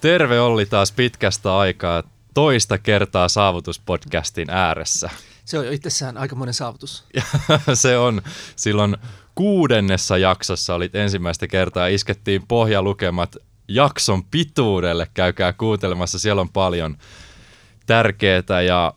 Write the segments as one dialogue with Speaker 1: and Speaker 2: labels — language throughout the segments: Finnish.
Speaker 1: Terve Olli taas pitkästä aikaa toista kertaa saavutuspodcastin ääressä.
Speaker 2: Se on jo itsessään aikamoinen saavutus.
Speaker 1: se on. Silloin kuudennessa jaksossa olit ensimmäistä kertaa, iskettiin pohjalukemat jakson pituudelle. Käykää kuuntelemassa, siellä on paljon tärkeää ja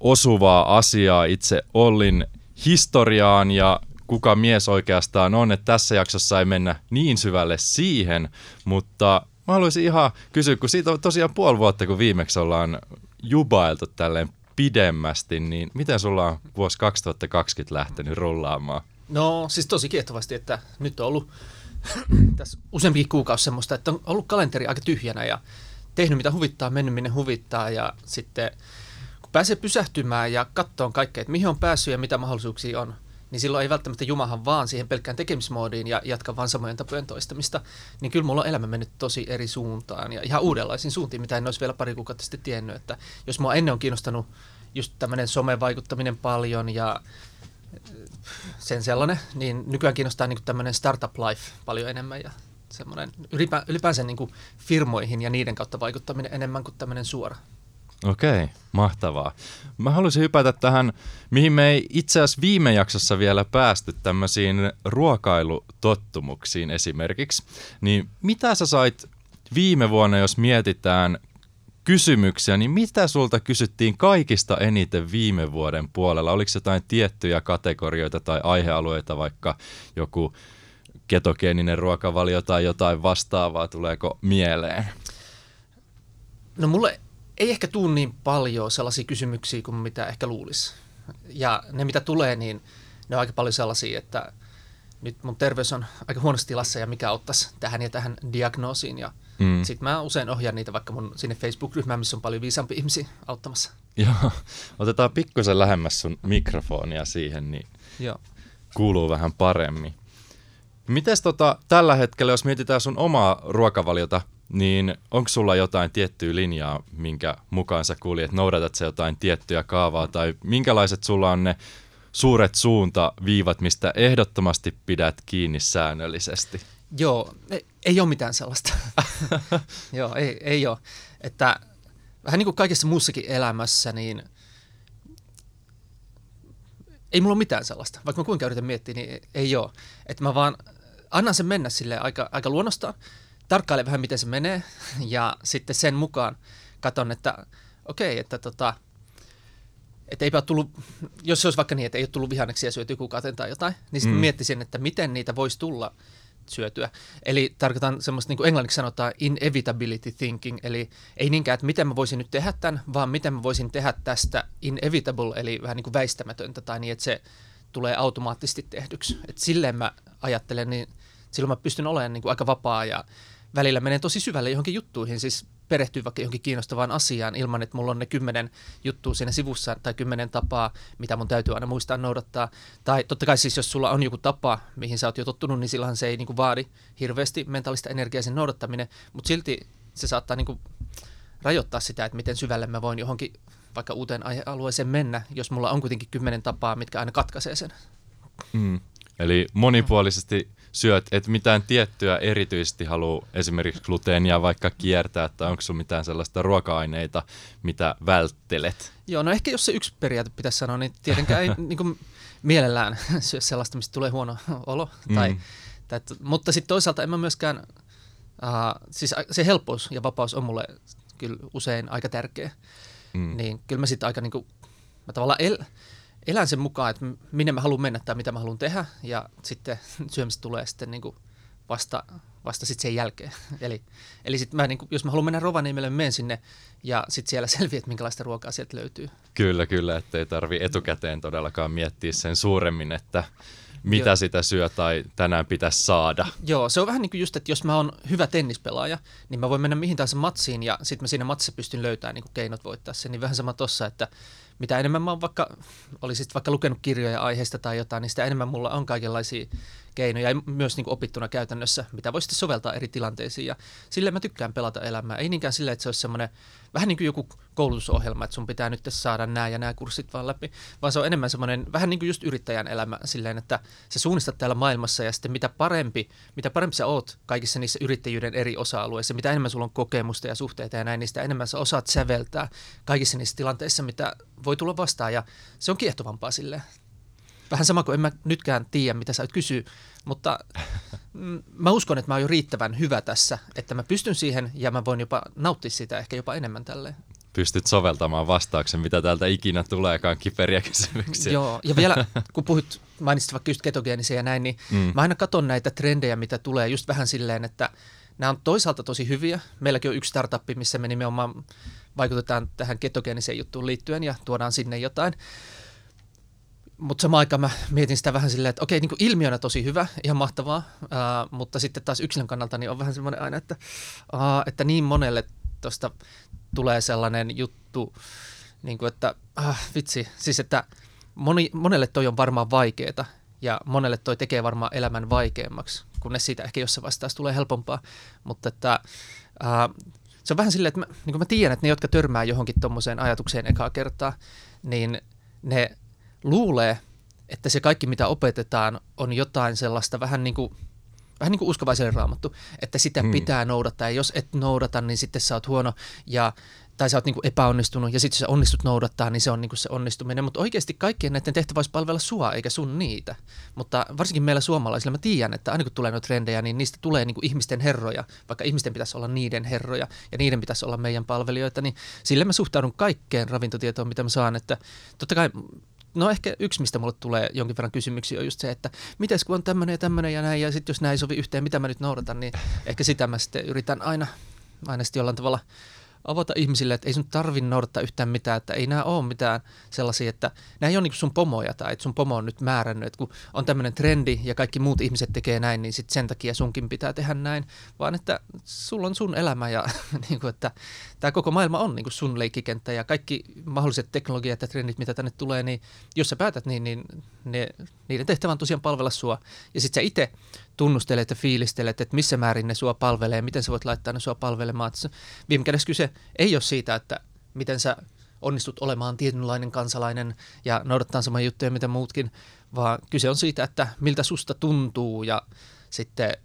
Speaker 1: osuvaa asiaa itse Ollin historiaan ja kuka mies oikeastaan on. Että tässä jaksossa ei mennä niin syvälle siihen, mutta Mä haluaisin ihan kysyä, kun siitä on tosiaan puoli vuotta, kun viimeksi ollaan jubailtu tälleen pidemmästi, niin miten sulla on vuosi 2020 lähtenyt rullaamaan?
Speaker 2: No siis tosi kiehtovasti, että nyt on ollut tässä useampikin kuukausi semmoista, että on ollut kalenteri aika tyhjänä ja tehnyt mitä huvittaa, mennyt minne huvittaa ja sitten kun pääsee pysähtymään ja katsoa kaikkea, että mihin on päässyt ja mitä mahdollisuuksia on, niin silloin ei välttämättä jumahan vaan siihen pelkkään tekemismoodiin ja jatka vaan samojen tapojen toistamista, niin kyllä mulla on elämä mennyt tosi eri suuntaan ja ihan uudenlaisiin suuntiin, mitä en olisi vielä pari kuukautta sitten tiennyt, että jos mua ennen on kiinnostanut just tämmöinen somevaikuttaminen paljon ja äh, sen sellainen, niin nykyään kiinnostaa niin tämmöinen startup life paljon enemmän ja semmoinen ylipä, ylipäänsä niin firmoihin ja niiden kautta vaikuttaminen enemmän kuin tämmöinen suora.
Speaker 1: Okei, mahtavaa. Mä haluaisin hypätä tähän, mihin me ei itse asiassa viime jaksossa vielä päästy tämmöisiin ruokailutottumuksiin esimerkiksi. Niin mitä sä sait viime vuonna, jos mietitään kysymyksiä, niin mitä sulta kysyttiin kaikista eniten viime vuoden puolella? Oliko jotain tiettyjä kategorioita tai aihealueita, vaikka joku ketogeeninen ruokavalio tai jotain vastaavaa, tuleeko mieleen?
Speaker 2: No mulle ei ehkä tuu niin paljon sellaisia kysymyksiä kuin mitä ehkä luulisi. Ja ne mitä tulee, niin ne on aika paljon sellaisia, että nyt mun terveys on aika huonossa tilassa ja mikä ottaisi tähän ja tähän diagnoosiin. Ja mm. sitten mä usein ohjaan niitä vaikka mun sinne Facebook-ryhmään, missä on paljon viisaampi ihmisiä auttamassa.
Speaker 1: Joo, otetaan pikkusen lähemmäs sun mikrofonia siihen, niin Joo. kuuluu vähän paremmin. Mites tota, tällä hetkellä, jos mietitään sun omaa ruokavaliota, niin onko sulla jotain tiettyä linjaa, minkä mukaan sä kuljet? Noudatat sä jotain tiettyä kaavaa tai minkälaiset sulla on ne suuret suuntaviivat, mistä ehdottomasti pidät kiinni säännöllisesti?
Speaker 2: Joo, ei, ei ole mitään sellaista. Joo, ei, ei ole. Että vähän niin kuin kaikessa muussakin elämässä, niin ei mulla ole mitään sellaista. Vaikka mä kuinka yritän miettiä, niin ei ole. Että mä vaan annan sen mennä sille aika, aika luonnostaan tarkkailen vähän, miten se menee, ja sitten sen mukaan katson, että okei, okay, että tota, että eipä ole tullut, jos se olisi vaikka niin, että ei ole tullut vihanneksia syötyä kuukauteen tai jotain, niin sitten mm. miettisin, että miten niitä voisi tulla syötyä. Eli tarkoitan semmoista, niin kuin englanniksi sanotaan inevitability thinking, eli ei niinkään, että miten mä voisin nyt tehdä tämän, vaan miten mä voisin tehdä tästä inevitable, eli vähän niin kuin väistämätöntä, tai niin, että se tulee automaattisesti tehdyksi. Että silleen mä ajattelen, niin silloin mä pystyn olemaan niin kuin aika vapaa ja välillä menee tosi syvälle johonkin juttuihin, siis perehtyy vaikka johonkin kiinnostavaan asiaan ilman, että mulla on ne kymmenen juttua siinä sivussa tai kymmenen tapaa, mitä mun täytyy aina muistaa noudattaa. Tai totta kai siis, jos sulla on joku tapa, mihin sä oot jo tottunut, niin silloin se ei niin kuin vaadi hirveästi mentaalista energiaa sen noudattaminen, mutta silti se saattaa niin kuin rajoittaa sitä, että miten syvälle mä voin johonkin vaikka uuteen aihealueeseen mennä, jos mulla on kuitenkin kymmenen tapaa, mitkä aina katkaisee sen.
Speaker 1: Mm. Eli monipuolisesti syöt, että mitään tiettyä erityisesti haluaa esimerkiksi gluteenia vaikka kiertää, tai onko sinulla mitään sellaista ruoka-aineita, mitä välttelet?
Speaker 2: Joo, no ehkä jos se yksi periaate pitäisi sanoa, niin tietenkään ei niin kuin, mielellään syö sellaista, mistä tulee huono olo. Tai, mm. tai, mutta sitten toisaalta en mä myöskään, uh, siis se helppous ja vapaus on mulle kyllä usein aika tärkeä. Mm. Niin kyllä mä sitten aika niin kuin, mä tavallaan el, elän sen mukaan, että minne mä haluan mennä tai mitä mä haluan tehdä, ja sitten syömistä tulee sitten niin kuin vasta, vasta sitten sen jälkeen. eli eli sit mä, niin kun, jos mä haluan mennä Rovaniemelle, menen sinne ja sitten siellä selviää, että minkälaista ruokaa sieltä löytyy.
Speaker 1: Kyllä, kyllä, ettei tarvi etukäteen todellakaan miettiä sen suuremmin, että mitä Joo. sitä syö tai tänään pitäisi saada.
Speaker 2: Joo, se on vähän niin kuin just, että jos mä oon hyvä tennispelaaja, niin mä voin mennä mihin tahansa matsiin ja sitten mä siinä matsissa pystyn löytämään niin keinot voittaa sen. Niin vähän sama tossa, että mitä enemmän mä oon vaikka, olisit vaikka lukenut kirjoja aiheesta tai jotain, niin sitä enemmän mulla on kaikenlaisia keinoja ja myös niin kuin opittuna käytännössä, mitä voi sitten soveltaa eri tilanteisiin. Ja sille mä tykkään pelata elämää. Ei niinkään sille, että se olisi semmoinen vähän niin kuin joku koulutusohjelma, että sun pitää nyt saada nämä ja nämä kurssit vaan läpi, vaan se on enemmän semmoinen vähän niin kuin just yrittäjän elämä silleen, että sä suunnistat täällä maailmassa ja sitten mitä parempi, mitä parempi sä oot kaikissa niissä yrittäjyyden eri osa-alueissa, mitä enemmän sulla on kokemusta ja suhteita ja näin, niin sitä enemmän sä osaat säveltää kaikissa niissä tilanteissa, mitä voi tulla vastaan ja se on kiehtovampaa silleen. Vähän sama kuin en mä nytkään tiedä, mitä sä et kysy, mutta mm, mä uskon, että mä oon jo riittävän hyvä tässä, että mä pystyn siihen ja mä voin jopa nauttia sitä ehkä jopa enemmän tälleen.
Speaker 1: Pystyt soveltamaan vastauksen, mitä täältä ikinä tuleekaan kiperiä kysymyksiä.
Speaker 2: Joo, ja vielä kun puhut, mainitsit vaikka just ketogeenisia ja näin, niin mm. mä aina katson näitä trendejä, mitä tulee just vähän silleen, että nämä on toisaalta tosi hyviä. Meilläkin on yksi startup, missä me nimenomaan vaikutetaan tähän ketogeeniseen juttuun liittyen ja tuodaan sinne jotain mutta samaan aikaan mä mietin sitä vähän silleen, että okei, niin ilmiönä tosi hyvä, ihan mahtavaa, ää, mutta sitten taas yksilön kannalta niin on vähän semmoinen aina, että, aa, että niin monelle tuosta tulee sellainen juttu, niin kuin, että ah, vitsi, siis että moni, monelle toi on varmaan vaikeeta ja monelle toi tekee varmaan elämän vaikeammaksi, kunnes siitä ehkä jossain vaiheessa tulee helpompaa, mutta että ää, se on vähän silleen, että mä, niin kuin mä tiedän, että ne, jotka törmää johonkin tuommoiseen ajatukseen ekaa kertaa, niin ne luulee, että se kaikki, mitä opetetaan, on jotain sellaista vähän niin kuin, vähän niin kuin uskovaiselle raamattu, että sitä hmm. pitää noudattaa, ja jos et noudata, niin sitten sä oot huono, ja tai sä oot niin kuin epäonnistunut, ja sitten jos sä onnistut noudattaa, niin se on niin kuin se onnistuminen. Mutta oikeasti kaikkien näiden tehtävä olisi palvella sua, eikä sun niitä. Mutta varsinkin meillä suomalaisilla mä tiedän, että aina kun tulee noita trendejä, niin niistä tulee niin kuin ihmisten herroja, vaikka ihmisten pitäisi olla niiden herroja, ja niiden pitäisi olla meidän palvelijoita, niin sille mä suhtaudun kaikkeen ravintotietoon, mitä mä saan. Että totta kai No ehkä yksi, mistä mulle tulee jonkin verran kysymyksiä, on just se, että miten kun on tämmöinen ja tämmöinen ja näin, ja sitten jos näin ei sovi yhteen, mitä mä nyt noudatan, niin ehkä sitä mä sitten yritän aina, aina sitten jollain tavalla avata ihmisille, että ei sun tarvi noudattaa yhtään mitään, että ei nämä ole mitään sellaisia, että nämä ei ole niin sun pomoja tai että sun pomo on nyt määrännyt, että kun on tämmöinen trendi ja kaikki muut ihmiset tekee näin, niin sitten sen takia sunkin pitää tehdä näin, vaan että sulla on sun elämä ja niin kuin, että tämä koko maailma on niin kuin sun leikkikenttä ja kaikki mahdolliset teknologiat ja trendit, mitä tänne tulee, niin jos sä päätät niin, niin ne, niiden tehtävä on tosiaan palvella sua. Ja sitten sä itse tunnustelet ja fiilistelet, että missä määrin ne sua palvelee, miten sä voit laittaa ne sua palvelemaan. Viime kädessä kyse ei ole siitä, että miten sä onnistut olemaan tietynlainen kansalainen ja noudattaa samoja juttuja mitä muutkin, vaan kyse on siitä, että miltä susta tuntuu ja sitten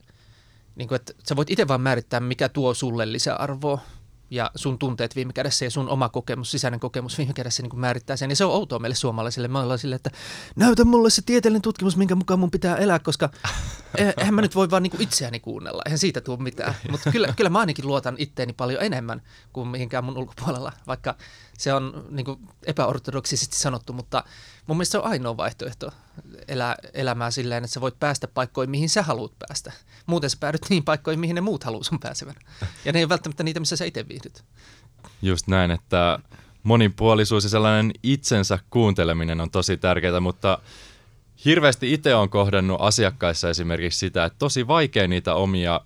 Speaker 2: niin kuin, että sä voit itse vaan määrittää, mikä tuo sulle lisäarvoa ja sun tunteet viime kädessä ja sun oma kokemus, sisäinen kokemus viime kädessä niin kuin määrittää sen. Ja se on outoa meille suomalaisille. Me ollaan sille, että näytä mulle se tieteellinen tutkimus, minkä mukaan mun pitää elää, koska e- eihän mä nyt voi vaan niin kuin itseäni kuunnella. Eihän siitä tule mitään. Mutta kyllä, kyllä mä ainakin luotan itteeni paljon enemmän kuin mihinkään mun ulkopuolella, vaikka se on niin kuin epäortodoksisesti sanottu, mutta mun mielestä se on ainoa vaihtoehto elää elämää silleen, että sä voit päästä paikkoihin, mihin sä haluat päästä. Muuten sä päädyt niin paikkoihin, mihin ne muut haluaa sun pääsevän. Ja ne ei ole välttämättä niitä, missä sä itse viihdyt.
Speaker 1: Just näin, että monipuolisuus ja sellainen itsensä kuunteleminen on tosi tärkeää, mutta hirveästi itse on kohdannut asiakkaissa esimerkiksi sitä, että tosi vaikea niitä omia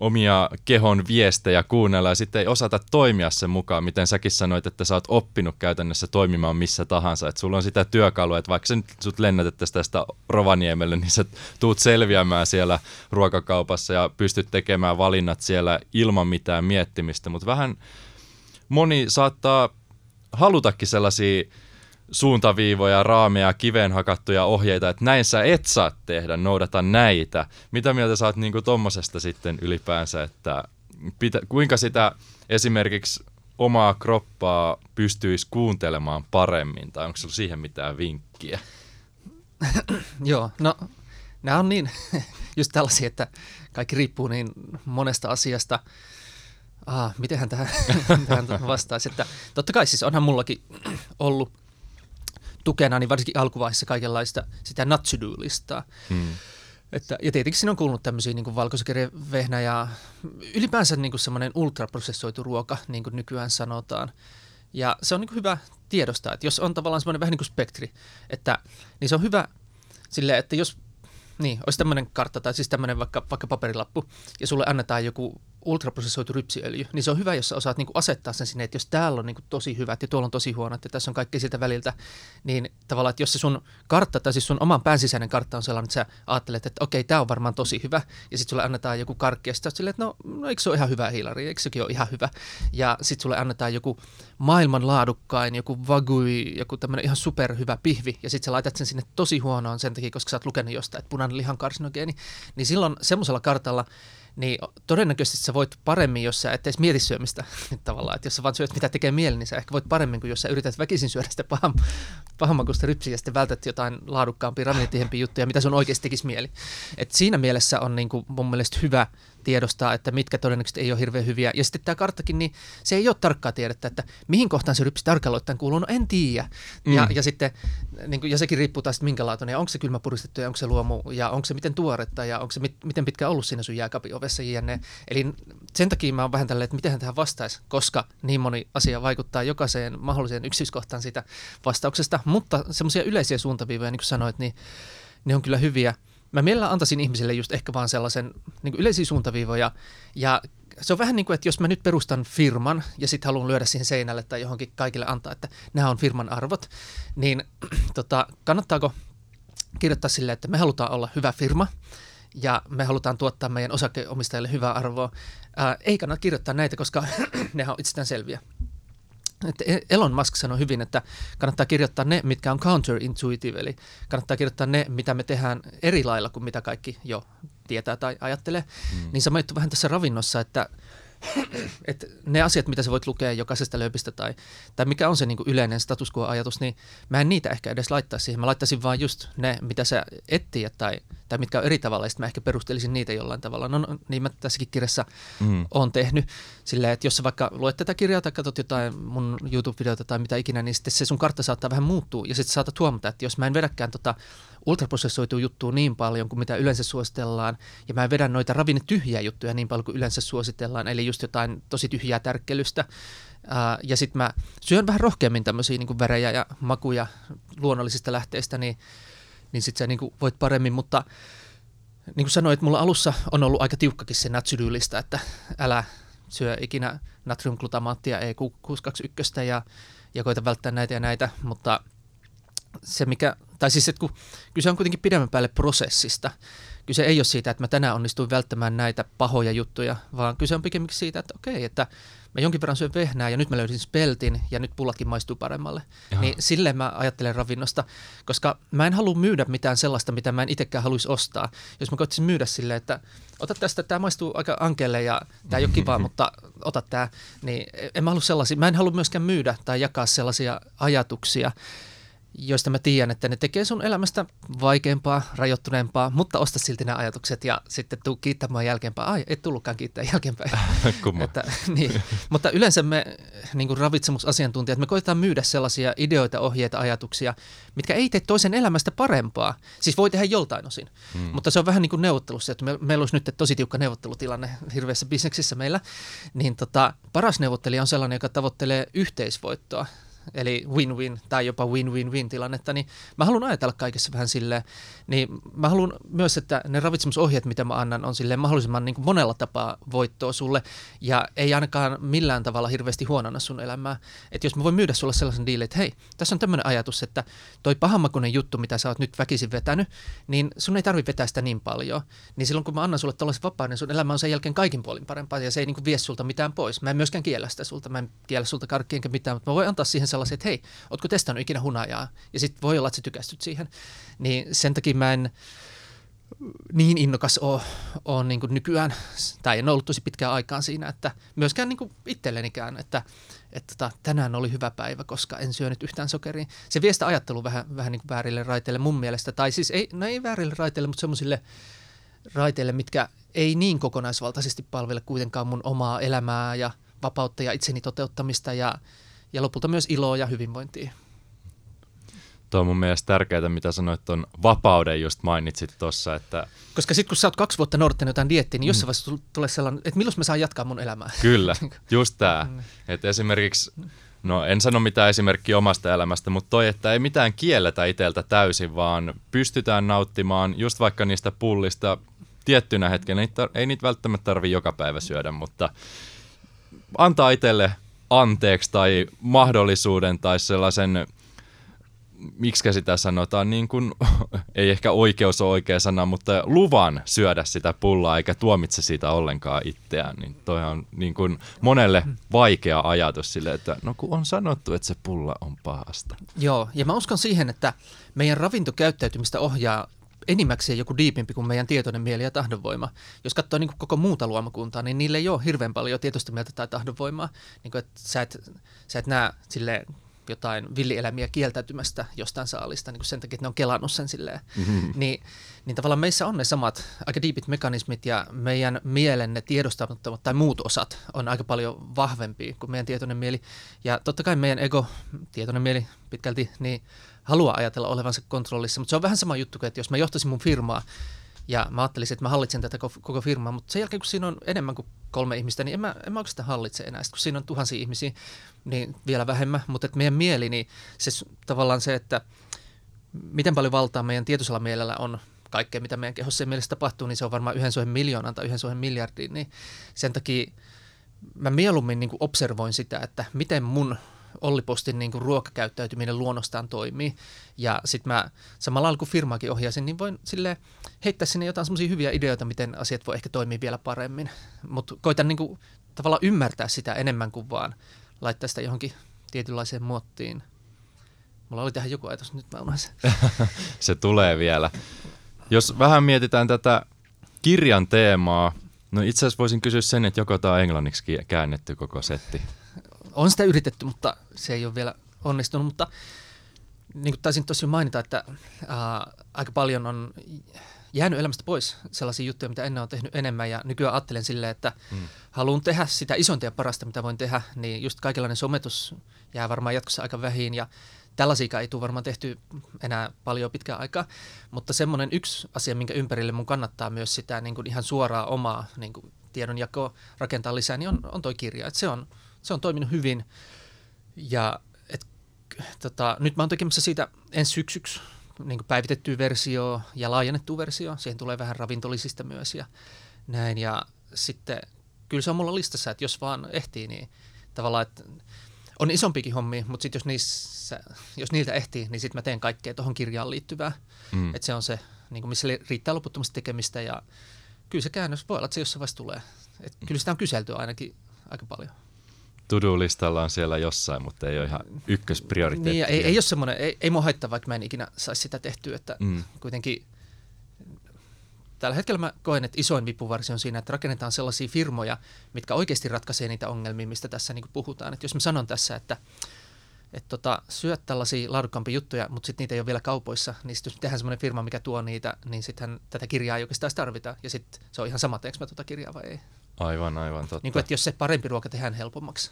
Speaker 1: omia kehon viestejä kuunnella ja sitten ei osata toimia sen mukaan, miten säkin sanoit, että sä oot oppinut käytännössä toimimaan missä tahansa, että sulla on sitä työkalua, että vaikka sä nyt sut lennätettäisiin tästä Rovaniemelle, niin sä tuut selviämään siellä ruokakaupassa ja pystyt tekemään valinnat siellä ilman mitään miettimistä, mutta vähän moni saattaa halutakin sellaisia suuntaviivoja, raameja, kiveen hakattuja ohjeita, että näin sä et saa tehdä, noudata näitä. Mitä mieltä sä oot niin tommosesta sitten ylipäänsä, että pitä, kuinka sitä esimerkiksi omaa kroppaa pystyisi kuuntelemaan paremmin, tai onko sulla siihen mitään vinkkiä?
Speaker 2: Joo, no nämä on niin just tällaisia, että kaikki riippuu niin monesta asiasta. Ah, mitenhän tähän, tähän vastaisi, että totta kai siis onhan mullakin ollut tukena, niin varsinkin alkuvaiheessa kaikenlaista sitä not listaa Hmm. Että, ja tietenkin siinä on kuulunut tämmöisiä niin valkosokerivehnä ja ylipäänsä niin semmoinen ultraprosessoitu ruoka, niin kuin nykyään sanotaan. Ja se on niin hyvä tiedostaa, että jos on tavallaan semmoinen vähän niin kuin spektri, että, niin se on hyvä silleen, että jos niin, olisi tämmöinen kartta tai siis tämmöinen vaikka, vaikka paperilappu ja sulle annetaan joku ultraprosessoitu rypsiöljy, niin se on hyvä, jos sä osaat niin kuin asettaa sen sinne, että jos täällä on niin kuin tosi hyvät ja tuolla on tosi huonot ja tässä on kaikki siltä väliltä, niin tavallaan, että jos se sun kartta tai siis sun oman pään sisäinen kartta on sellainen, että sä ajattelet, että okei, tämä on varmaan tosi hyvä, ja sitten sulle annetaan joku karkki, ja sitten silleen, että no, no eikö se ole ihan hyvä hiilari, eikö sekin ole ihan hyvä, ja sitten sulle annetaan joku maailman laadukkain, joku vagui, joku tämmöinen ihan superhyvä pihvi, ja sitten sä laitat sen sinne tosi huonoon sen takia, koska sä oot lukenut jostain, että punainen lihan karsinogeeni, niin silloin semmoisella kartalla niin todennäköisesti sä voit paremmin, jos sä et edes mieti syömistä tavallaan. Että jos sä vaan syöt mitä tekee mieli, niin sä ehkä voit paremmin kuin jos sä yrität väkisin syödä sitä paham, pahammakuista rypsiä ja sitten vältät jotain laadukkaampia, ravinetihempiä juttuja, mitä sun oikeasti tekisi mieli. Et siinä mielessä on niin kuin mun mielestä hyvä tiedostaa, että mitkä todennäköisesti ei ole hirveän hyviä. Ja sitten tämä karttakin, niin se ei ole tarkkaa tiedettä, että mihin kohtaan se rypsi tarkalleen ottaen kuuluu, no en tiedä. Mm. Ja, ja sitten, niin kuin, ja sekin riippuu taas, minkä laatuinen, ja onko se kylmä puristettu, ja onko se luomu, ja onko se miten tuoretta, ja onko se mit, miten pitkä ollut siinä sun jääkaapin ovessa, jne. Eli sen takia mä oon vähän tälleen, että miten tähän vastaisi, koska niin moni asia vaikuttaa jokaiseen mahdolliseen yksityiskohtaan siitä vastauksesta, mutta semmoisia yleisiä suuntaviivoja, niin kuin sanoit, niin ne on kyllä hyviä mä mielellään antaisin ihmisille just ehkä vaan sellaisen niin yleisiä suuntaviivoja ja se on vähän niin kuin, että jos mä nyt perustan firman ja sitten haluan lyödä siihen seinälle tai johonkin kaikille antaa, että nämä on firman arvot, niin tota, kannattaako kirjoittaa sille, että me halutaan olla hyvä firma ja me halutaan tuottaa meidän osakeomistajille hyvää arvoa. Ää, ei kannata kirjoittaa näitä, koska ne on itsestään selviä. Että e- Elon Musk sanoi hyvin, että kannattaa kirjoittaa ne, mitkä on counterintuitive, eli kannattaa kirjoittaa ne, mitä me tehdään eri lailla kuin mitä kaikki jo tietää tai ajattelee. Mm. Niin sama vähän tässä ravinnossa, että että ne asiat, mitä sä voit lukea jokaisesta lööpistä tai, tai mikä on se niin kuin yleinen status quo-ajatus, niin mä en niitä ehkä edes laittaa siihen. Mä laittaisin vaan just ne, mitä sä et tiedä tai, tai mitkä on eri tavalla, ja sitten mä ehkä perustelisin niitä jollain tavalla. No, no niin mä tässäkin kirjassa mm. oon tehnyt. Silleen, että jos sä vaikka luet tätä kirjaa tai katsot jotain mun YouTube-videota tai mitä ikinä, niin sitten se sun kartta saattaa vähän muuttua, ja sitten saatat huomata, että jos mä en vedäkään tota ultraprosessoitua juttua niin paljon kuin mitä yleensä suositellaan, ja mä en vedä noita ravinne tyhjiä juttuja niin paljon kuin yleensä suositellaan, eli just jotain tosi tyhjää tärkkelystä, ja sitten mä syön vähän rohkeammin tämmöisiä niin värejä ja makuja luonnollisista lähteistä, niin, niin sitten sä niin kuin voit paremmin, mutta niin kuin sanoit, mulla alussa on ollut aika tiukkakin se natsydyylistä, että älä syö ikinä natriumglutamaattia E621 ja, ja koita välttää näitä ja näitä, mutta se mikä tai siis, että kun kyse on kuitenkin pidemmän päälle prosessista. Kyse ei ole siitä, että mä tänään onnistuin välttämään näitä pahoja juttuja, vaan kyse on pikemminkin siitä, että okei, että mä jonkin verran syön vehnää ja nyt mä löysin speltin ja nyt pullatkin maistuu paremmalle. Jaha. Niin silleen mä ajattelen ravinnosta, koska mä en halua myydä mitään sellaista, mitä mä en itsekään haluaisi ostaa. Jos mä koittaisin myydä silleen, että ota tästä, tämä maistuu aika ankelle ja tämä ei ole kiva, mutta ota tämä, niin en mä halua sellaisia. Mä en halua myöskään myydä tai jakaa sellaisia ajatuksia, joista mä tiedän, että ne tekee sun elämästä vaikeampaa, rajoittuneempaa, mutta osta silti nämä ajatukset ja sitten tuu kiittämään jälkeenpäin. Ai, et tullutkaan kiittää jälkeenpäin. että, niin. Mutta yleensä me niin kuin ravitsemusasiantuntijat, me koetaan myydä sellaisia ideoita, ohjeita, ajatuksia, mitkä ei tee toisen elämästä parempaa. Siis voi tehdä joltain osin, hmm. mutta se on vähän niin kuin neuvottelussa, että me, meillä olisi nyt tosi tiukka neuvottelutilanne hirveässä bisneksissä meillä, niin tota, paras neuvottelija on sellainen, joka tavoittelee yhteisvoittoa eli win-win tai jopa win-win-win tilannetta, niin mä haluan ajatella kaikessa vähän silleen, niin mä haluan myös, että ne ravitsemusohjeet, mitä mä annan, on silleen mahdollisimman niin kuin monella tapaa voittoa sulle ja ei ainakaan millään tavalla hirveästi huonona sun elämää. Että jos mä voin myydä sulle sellaisen diilin, että hei, tässä on tämmöinen ajatus, että toi pahamakunen juttu, mitä sä oot nyt väkisin vetänyt, niin sun ei tarvi vetää sitä niin paljon. Niin silloin kun mä annan sulle tällaisen vapauden, niin sun elämä on sen jälkeen kaikin puolin parempaa ja se ei niin kuin vie sulta mitään pois. Mä en myöskään kiellä sitä sulta, mä en kiellä sulta karkkia enkä mitään, mutta mä voin antaa siihen sellaisen, että hei, ootko testannut ikinä hunajaa? Ja sitten voi olla, että sä tykästyt siihen. Niin sen takia mä en niin innokas ole, ole niin nykyään, tai en ollut tosi pitkään aikaan siinä, että myöskään niin itsellenikään, että, että tota, tänään oli hyvä päivä, koska en syönyt yhtään sokeria. Se vie sitä ajattelu vähän, vähän niin kuin väärille raiteille mun mielestä, tai siis ei, no ei väärille raiteille, mutta semmoisille raiteille, mitkä ei niin kokonaisvaltaisesti palvele kuitenkaan mun omaa elämää ja vapautta ja itseni toteuttamista ja ja lopulta myös iloa ja hyvinvointia.
Speaker 1: Tuo on mun mielestä tärkeää, mitä sanoit tuon vapauden just mainitsit tuossa, että...
Speaker 2: Koska sitten kun sä oot kaksi vuotta noudattanut jotain diettiä, niin jossain vaiheessa tulee sellainen, että milloin mä saan jatkaa mun elämää.
Speaker 1: Kyllä, just tämä. Mm. että esimerkiksi, no en sano mitään esimerkkiä omasta elämästä, mutta toi, että ei mitään kielletä itseltä täysin, vaan pystytään nauttimaan just vaikka niistä pullista tiettynä hetkenä. Ei niitä välttämättä tarvi joka päivä syödä, mutta antaa itselle anteeksi tai mahdollisuuden tai sellaisen miksi sitä sanotaan, niin kuin, ei ehkä oikeus ole oikea sana, mutta luvan syödä sitä pullaa eikä tuomitse siitä ollenkaan itseään, niin toi on niin kuin monelle vaikea ajatus sille, että no kun on sanottu, että se pulla on pahasta.
Speaker 2: Joo, ja mä uskon siihen, että meidän ravintokäyttäytymistä ohjaa enimmäkseen joku diipimpi kuin meidän tietoinen mieli ja tahdonvoima. Jos katsoo niin koko muuta luomakuntaa, niin niille ei ole hirveän paljon tietoista mieltä tai tahdonvoimaa. Niin kuin, että sä et, sä et näe silleen jotain villieläimiä kieltäytymästä jostain saalista niin kuin sen takia, että ne on kelannut sen silleen. Mm-hmm. Niin, niin tavallaan meissä on ne samat aika diipit mekanismit ja meidän mielen ne tiedostamattomat tai muut osat on aika paljon vahvempi kuin meidän tietoinen mieli. Ja totta kai meidän ego, tietoinen mieli pitkälti, niin haluaa ajatella olevansa kontrollissa, mutta se on vähän sama juttu kuin, että jos mä johtaisin mun firmaa ja mä ajattelisin, että mä hallitsen tätä koko firmaa, mutta sen jälkeen kun siinä on enemmän kuin kolme ihmistä, niin en mä, en mä oikeastaan hallitse enää. Sitten kun siinä on tuhansia ihmisiä, niin vielä vähemmän. Mutta että meidän mieli, niin se tavallaan se, että miten paljon valtaa meidän tietoisella mielellä on kaikkea, mitä meidän kehossa mielessä tapahtuu, niin se on varmaan yhden soihin miljoonan tai yhden soihin miljardiin. Niin sen takia mä mieluummin niin observoin sitä, että miten mun Olli Postin niin kuin ruokakäyttäytyminen luonnostaan toimii. Ja sitten mä samalla kuin firmaakin ohjasin, niin voin sille heittää sinne jotain semmoisia hyviä ideoita, miten asiat voi ehkä toimia vielä paremmin. Mutta koitan niin kuin, tavallaan ymmärtää sitä enemmän kuin vaan laittaa sitä johonkin tietynlaiseen muottiin. Mulla oli tähän joku ajatus, nyt mä unohdin
Speaker 1: Se tulee vielä. Jos vähän mietitään tätä kirjan teemaa, no itse asiassa voisin kysyä sen, että joko tämä on englanniksi käännetty koko setti
Speaker 2: on sitä yritetty, mutta se ei ole vielä onnistunut. Mutta niin kuin taisin tosiaan mainita, että ää, aika paljon on jäänyt elämästä pois sellaisia juttuja, mitä ennen on tehnyt enemmän ja nykyään ajattelen silleen, että hmm. haluan tehdä sitä isointa ja parasta, mitä voin tehdä, niin just kaikenlainen sometus jää varmaan jatkossa aika vähin ja tällaisia ei tule varmaan tehty enää paljon pitkään aikaa, mutta semmoinen yksi asia, minkä ympärille mun kannattaa myös sitä niin kuin ihan suoraa omaa niin kuin tiedonjakoa rakentaa lisää, niin on, on toi kirja. Et se on se on toiminut hyvin. Ja et, tota, nyt mä oon tekemässä siitä ensi syksyksi niin päivitettyä versio ja laajennettu versio. Siihen tulee vähän ravintolisista myös ja näin. Ja sitten kyllä se on mulla listassa, että jos vaan ehtii, niin tavallaan, että on isompikin hommi, mutta sitten jos, niissä, jos niiltä ehtii, niin sitten mä teen kaikkea tuohon kirjaan liittyvää. Mm. Että se on se, niin kuin missä riittää loputtomasti tekemistä ja kyllä se käännös voi olla, että se jossain vaiheessa tulee. Et kyllä sitä on kyselty ainakin aika paljon
Speaker 1: to-do-listalla on siellä jossain, mutta ei ole ihan ykkösprioriteetti.
Speaker 2: Niin, ei, ei ole semmoinen, ei, ei mua haittaa, vaikka mä en ikinä saisi sitä tehtyä, että mm. kuitenkin tällä hetkellä mä koen, että isoin vipuvarsi on siinä, että rakennetaan sellaisia firmoja, mitkä oikeasti ratkaisee niitä ongelmia, mistä tässä niin puhutaan. Että jos mä sanon tässä, että että tota, syöt tällaisia laadukkaampia juttuja, mutta sitten niitä ei ole vielä kaupoissa, niin sitten jos tehdään semmoinen firma, mikä tuo niitä, niin sittenhän tätä kirjaa ei oikeastaan tarvita. Ja sitten se on ihan sama, teekö mä tuota kirjaa vai ei.
Speaker 1: Aivan, aivan totta.
Speaker 2: Niin kuin, että jos se parempi ruoka tehdään helpommaksi.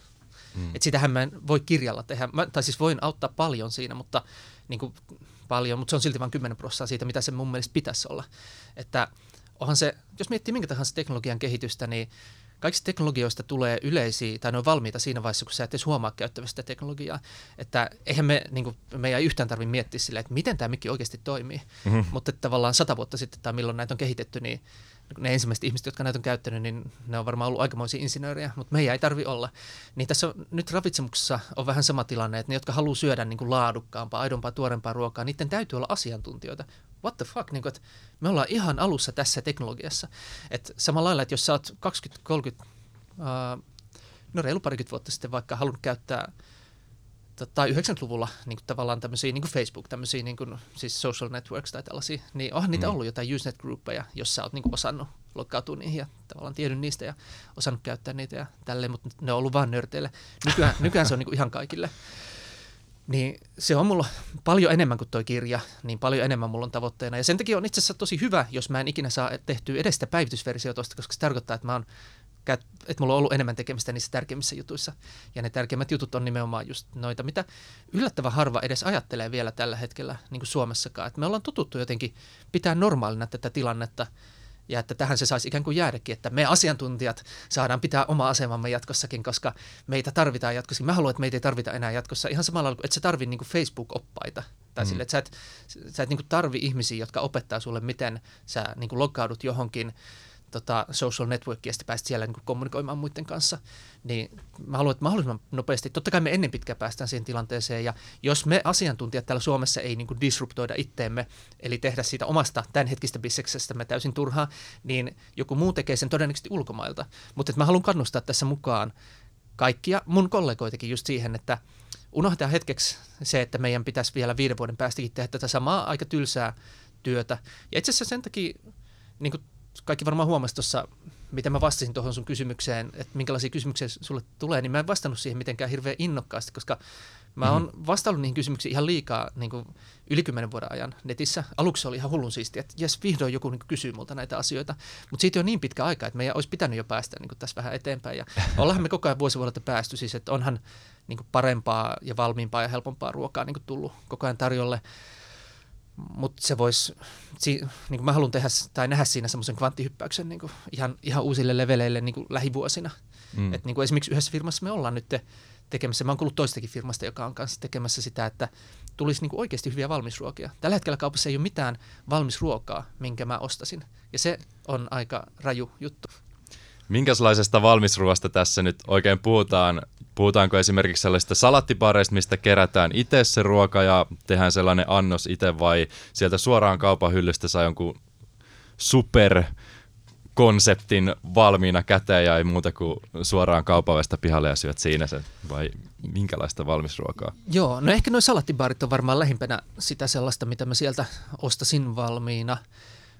Speaker 2: Mm. Että sitähän mä en voi kirjalla tehdä. Mä, tai siis voin auttaa paljon siinä, mutta niin kuin, paljon, mutta se on silti vain 10 prosenttia siitä, mitä se mun mielestä pitäisi olla. Että onhan se, jos miettii minkä tahansa teknologian kehitystä, niin kaikista teknologioista tulee yleisiä, tai ne on valmiita siinä vaiheessa, kun sä et edes huomaa käyttävästä teknologiaa. Että eihän me, niin kuin, me ei yhtään tarvitse miettiä sillä, että miten tämä mikki oikeasti toimii. Mm-hmm. Mutta tavallaan sata vuotta sitten, tai milloin näitä on kehitetty, niin ne ensimmäiset ihmiset, jotka näitä on käyttänyt, niin ne on varmaan ollut aikamoisia insinöörejä, mutta meidän ei tarvi olla. Niin tässä on, nyt ravitsemuksessa on vähän sama tilanne, että ne, jotka haluaa syödä niin kuin laadukkaampaa, aidompaa, tuorempaa ruokaa, niiden täytyy olla asiantuntijoita. What the fuck, niin kuin, että me ollaan ihan alussa tässä teknologiassa. Et samalla lailla, että jos sä oot 20-30, uh, no reilu parikymmentä vuotta sitten vaikka halunnut käyttää – tai 90-luvulla niin kuin tavallaan tämmöisiä, niin kuin Facebook, tämmöisiä niin kuin, siis social networks tai tällaisia, niin onhan niitä mm. ollut jotain Usenet-gruppeja, jossa olet niin kuin osannut lokkautua niihin ja tavallaan tiedon niistä ja osannut käyttää niitä ja tälleen, mutta ne on ollut vain nörteille. Nykyään, nykyään se on niin kuin ihan kaikille. Niin se on mulla paljon enemmän kuin tuo kirja, niin paljon enemmän mulla on tavoitteena. Ja sen takia on itse asiassa tosi hyvä, jos mä en ikinä saa tehtyä edes sitä päivitysversiota koska se tarkoittaa, että mä oon että mulla on ollut enemmän tekemistä niissä tärkeimmissä jutuissa. Ja ne tärkeimmät jutut on nimenomaan just noita, mitä yllättävän harva edes ajattelee vielä tällä hetkellä niin kuin Suomessakaan. Et me ollaan totuttu jotenkin pitää normaalina tätä tilannetta, ja että tähän se saisi ikään kuin jäädäkin, että me asiantuntijat saadaan pitää oma asemamme jatkossakin, koska meitä tarvitaan jatkossakin. Mä haluan, että meitä ei tarvita enää jatkossa ihan samalla tavalla, että se tarvii niin Facebook-oppaita. Tai mm. sille, että sä et, sä et niin tarvi ihmisiä, jotka opettaa sulle, miten sä niin kuin loggaudut johonkin tota, social networkia ja sitten siellä niin kommunikoimaan muiden kanssa, niin mä haluan, että mahdollisimman nopeasti, totta kai me ennen pitkään päästään siihen tilanteeseen, ja jos me asiantuntijat täällä Suomessa ei niin disruptoida itteemme, eli tehdä siitä omasta tämänhetkistä bisseksestä me täysin turhaa, niin joku muu tekee sen todennäköisesti ulkomailta. Mutta mä haluan kannustaa tässä mukaan kaikkia mun kollegoitakin just siihen, että unohtaa hetkeksi se, että meidän pitäisi vielä viiden vuoden päästäkin tehdä tätä samaa aika tylsää työtä. Ja itse asiassa sen takia niin kuin kaikki varmaan huomasi tuossa, miten mä vastasin tuohon sun kysymykseen, että minkälaisia kysymyksiä sulle tulee, niin mä en vastannut siihen mitenkään hirveän innokkaasti, koska mä oon mm. vastannut niihin kysymyksiin ihan liikaa niin kuin yli kymmenen vuoden ajan netissä. Aluksi oli ihan hullun siistiä, että jes, vihdoin joku niin kysyy multa näitä asioita, mutta siitä on niin pitkä aika, että meidän olisi pitänyt jo päästä niin tässä vähän eteenpäin. Ja ollaan me koko ajan vuosi vuodelta päästy, siis että onhan niin parempaa ja valmiimpaa ja helpompaa ruokaa niin tullut koko ajan tarjolle mutta se voisi, si, niin kuin mä haluan tehdä tai nähdä siinä semmoisen kvanttihyppäyksen niin kuin ihan, ihan uusille leveleille niin kuin lähivuosina. Mm. Et niin kuin esimerkiksi yhdessä firmassa me ollaan nyt tekemässä, mä oon kuullut toistakin firmasta, joka on kanssa tekemässä sitä, että tulisi niin kuin oikeasti hyviä valmisruokia. Tällä hetkellä kaupassa ei ole mitään valmisruokaa, minkä mä ostasin. Ja se on aika raju juttu.
Speaker 1: Minkälaisesta valmisruoasta tässä nyt oikein puhutaan? Puhutaanko esimerkiksi sellaista salattipareista, mistä kerätään itse se ruoka ja tehdään sellainen annos itse vai sieltä suoraan kaupan hyllystä saa jonkun super konseptin valmiina käteen ja ei muuta kuin suoraan kaupavesta pihalle ja syöt siinä se, vai minkälaista valmisruokaa?
Speaker 2: Joo, no ehkä noin salattibaarit on varmaan lähimpänä sitä sellaista, mitä mä sieltä ostasin valmiina.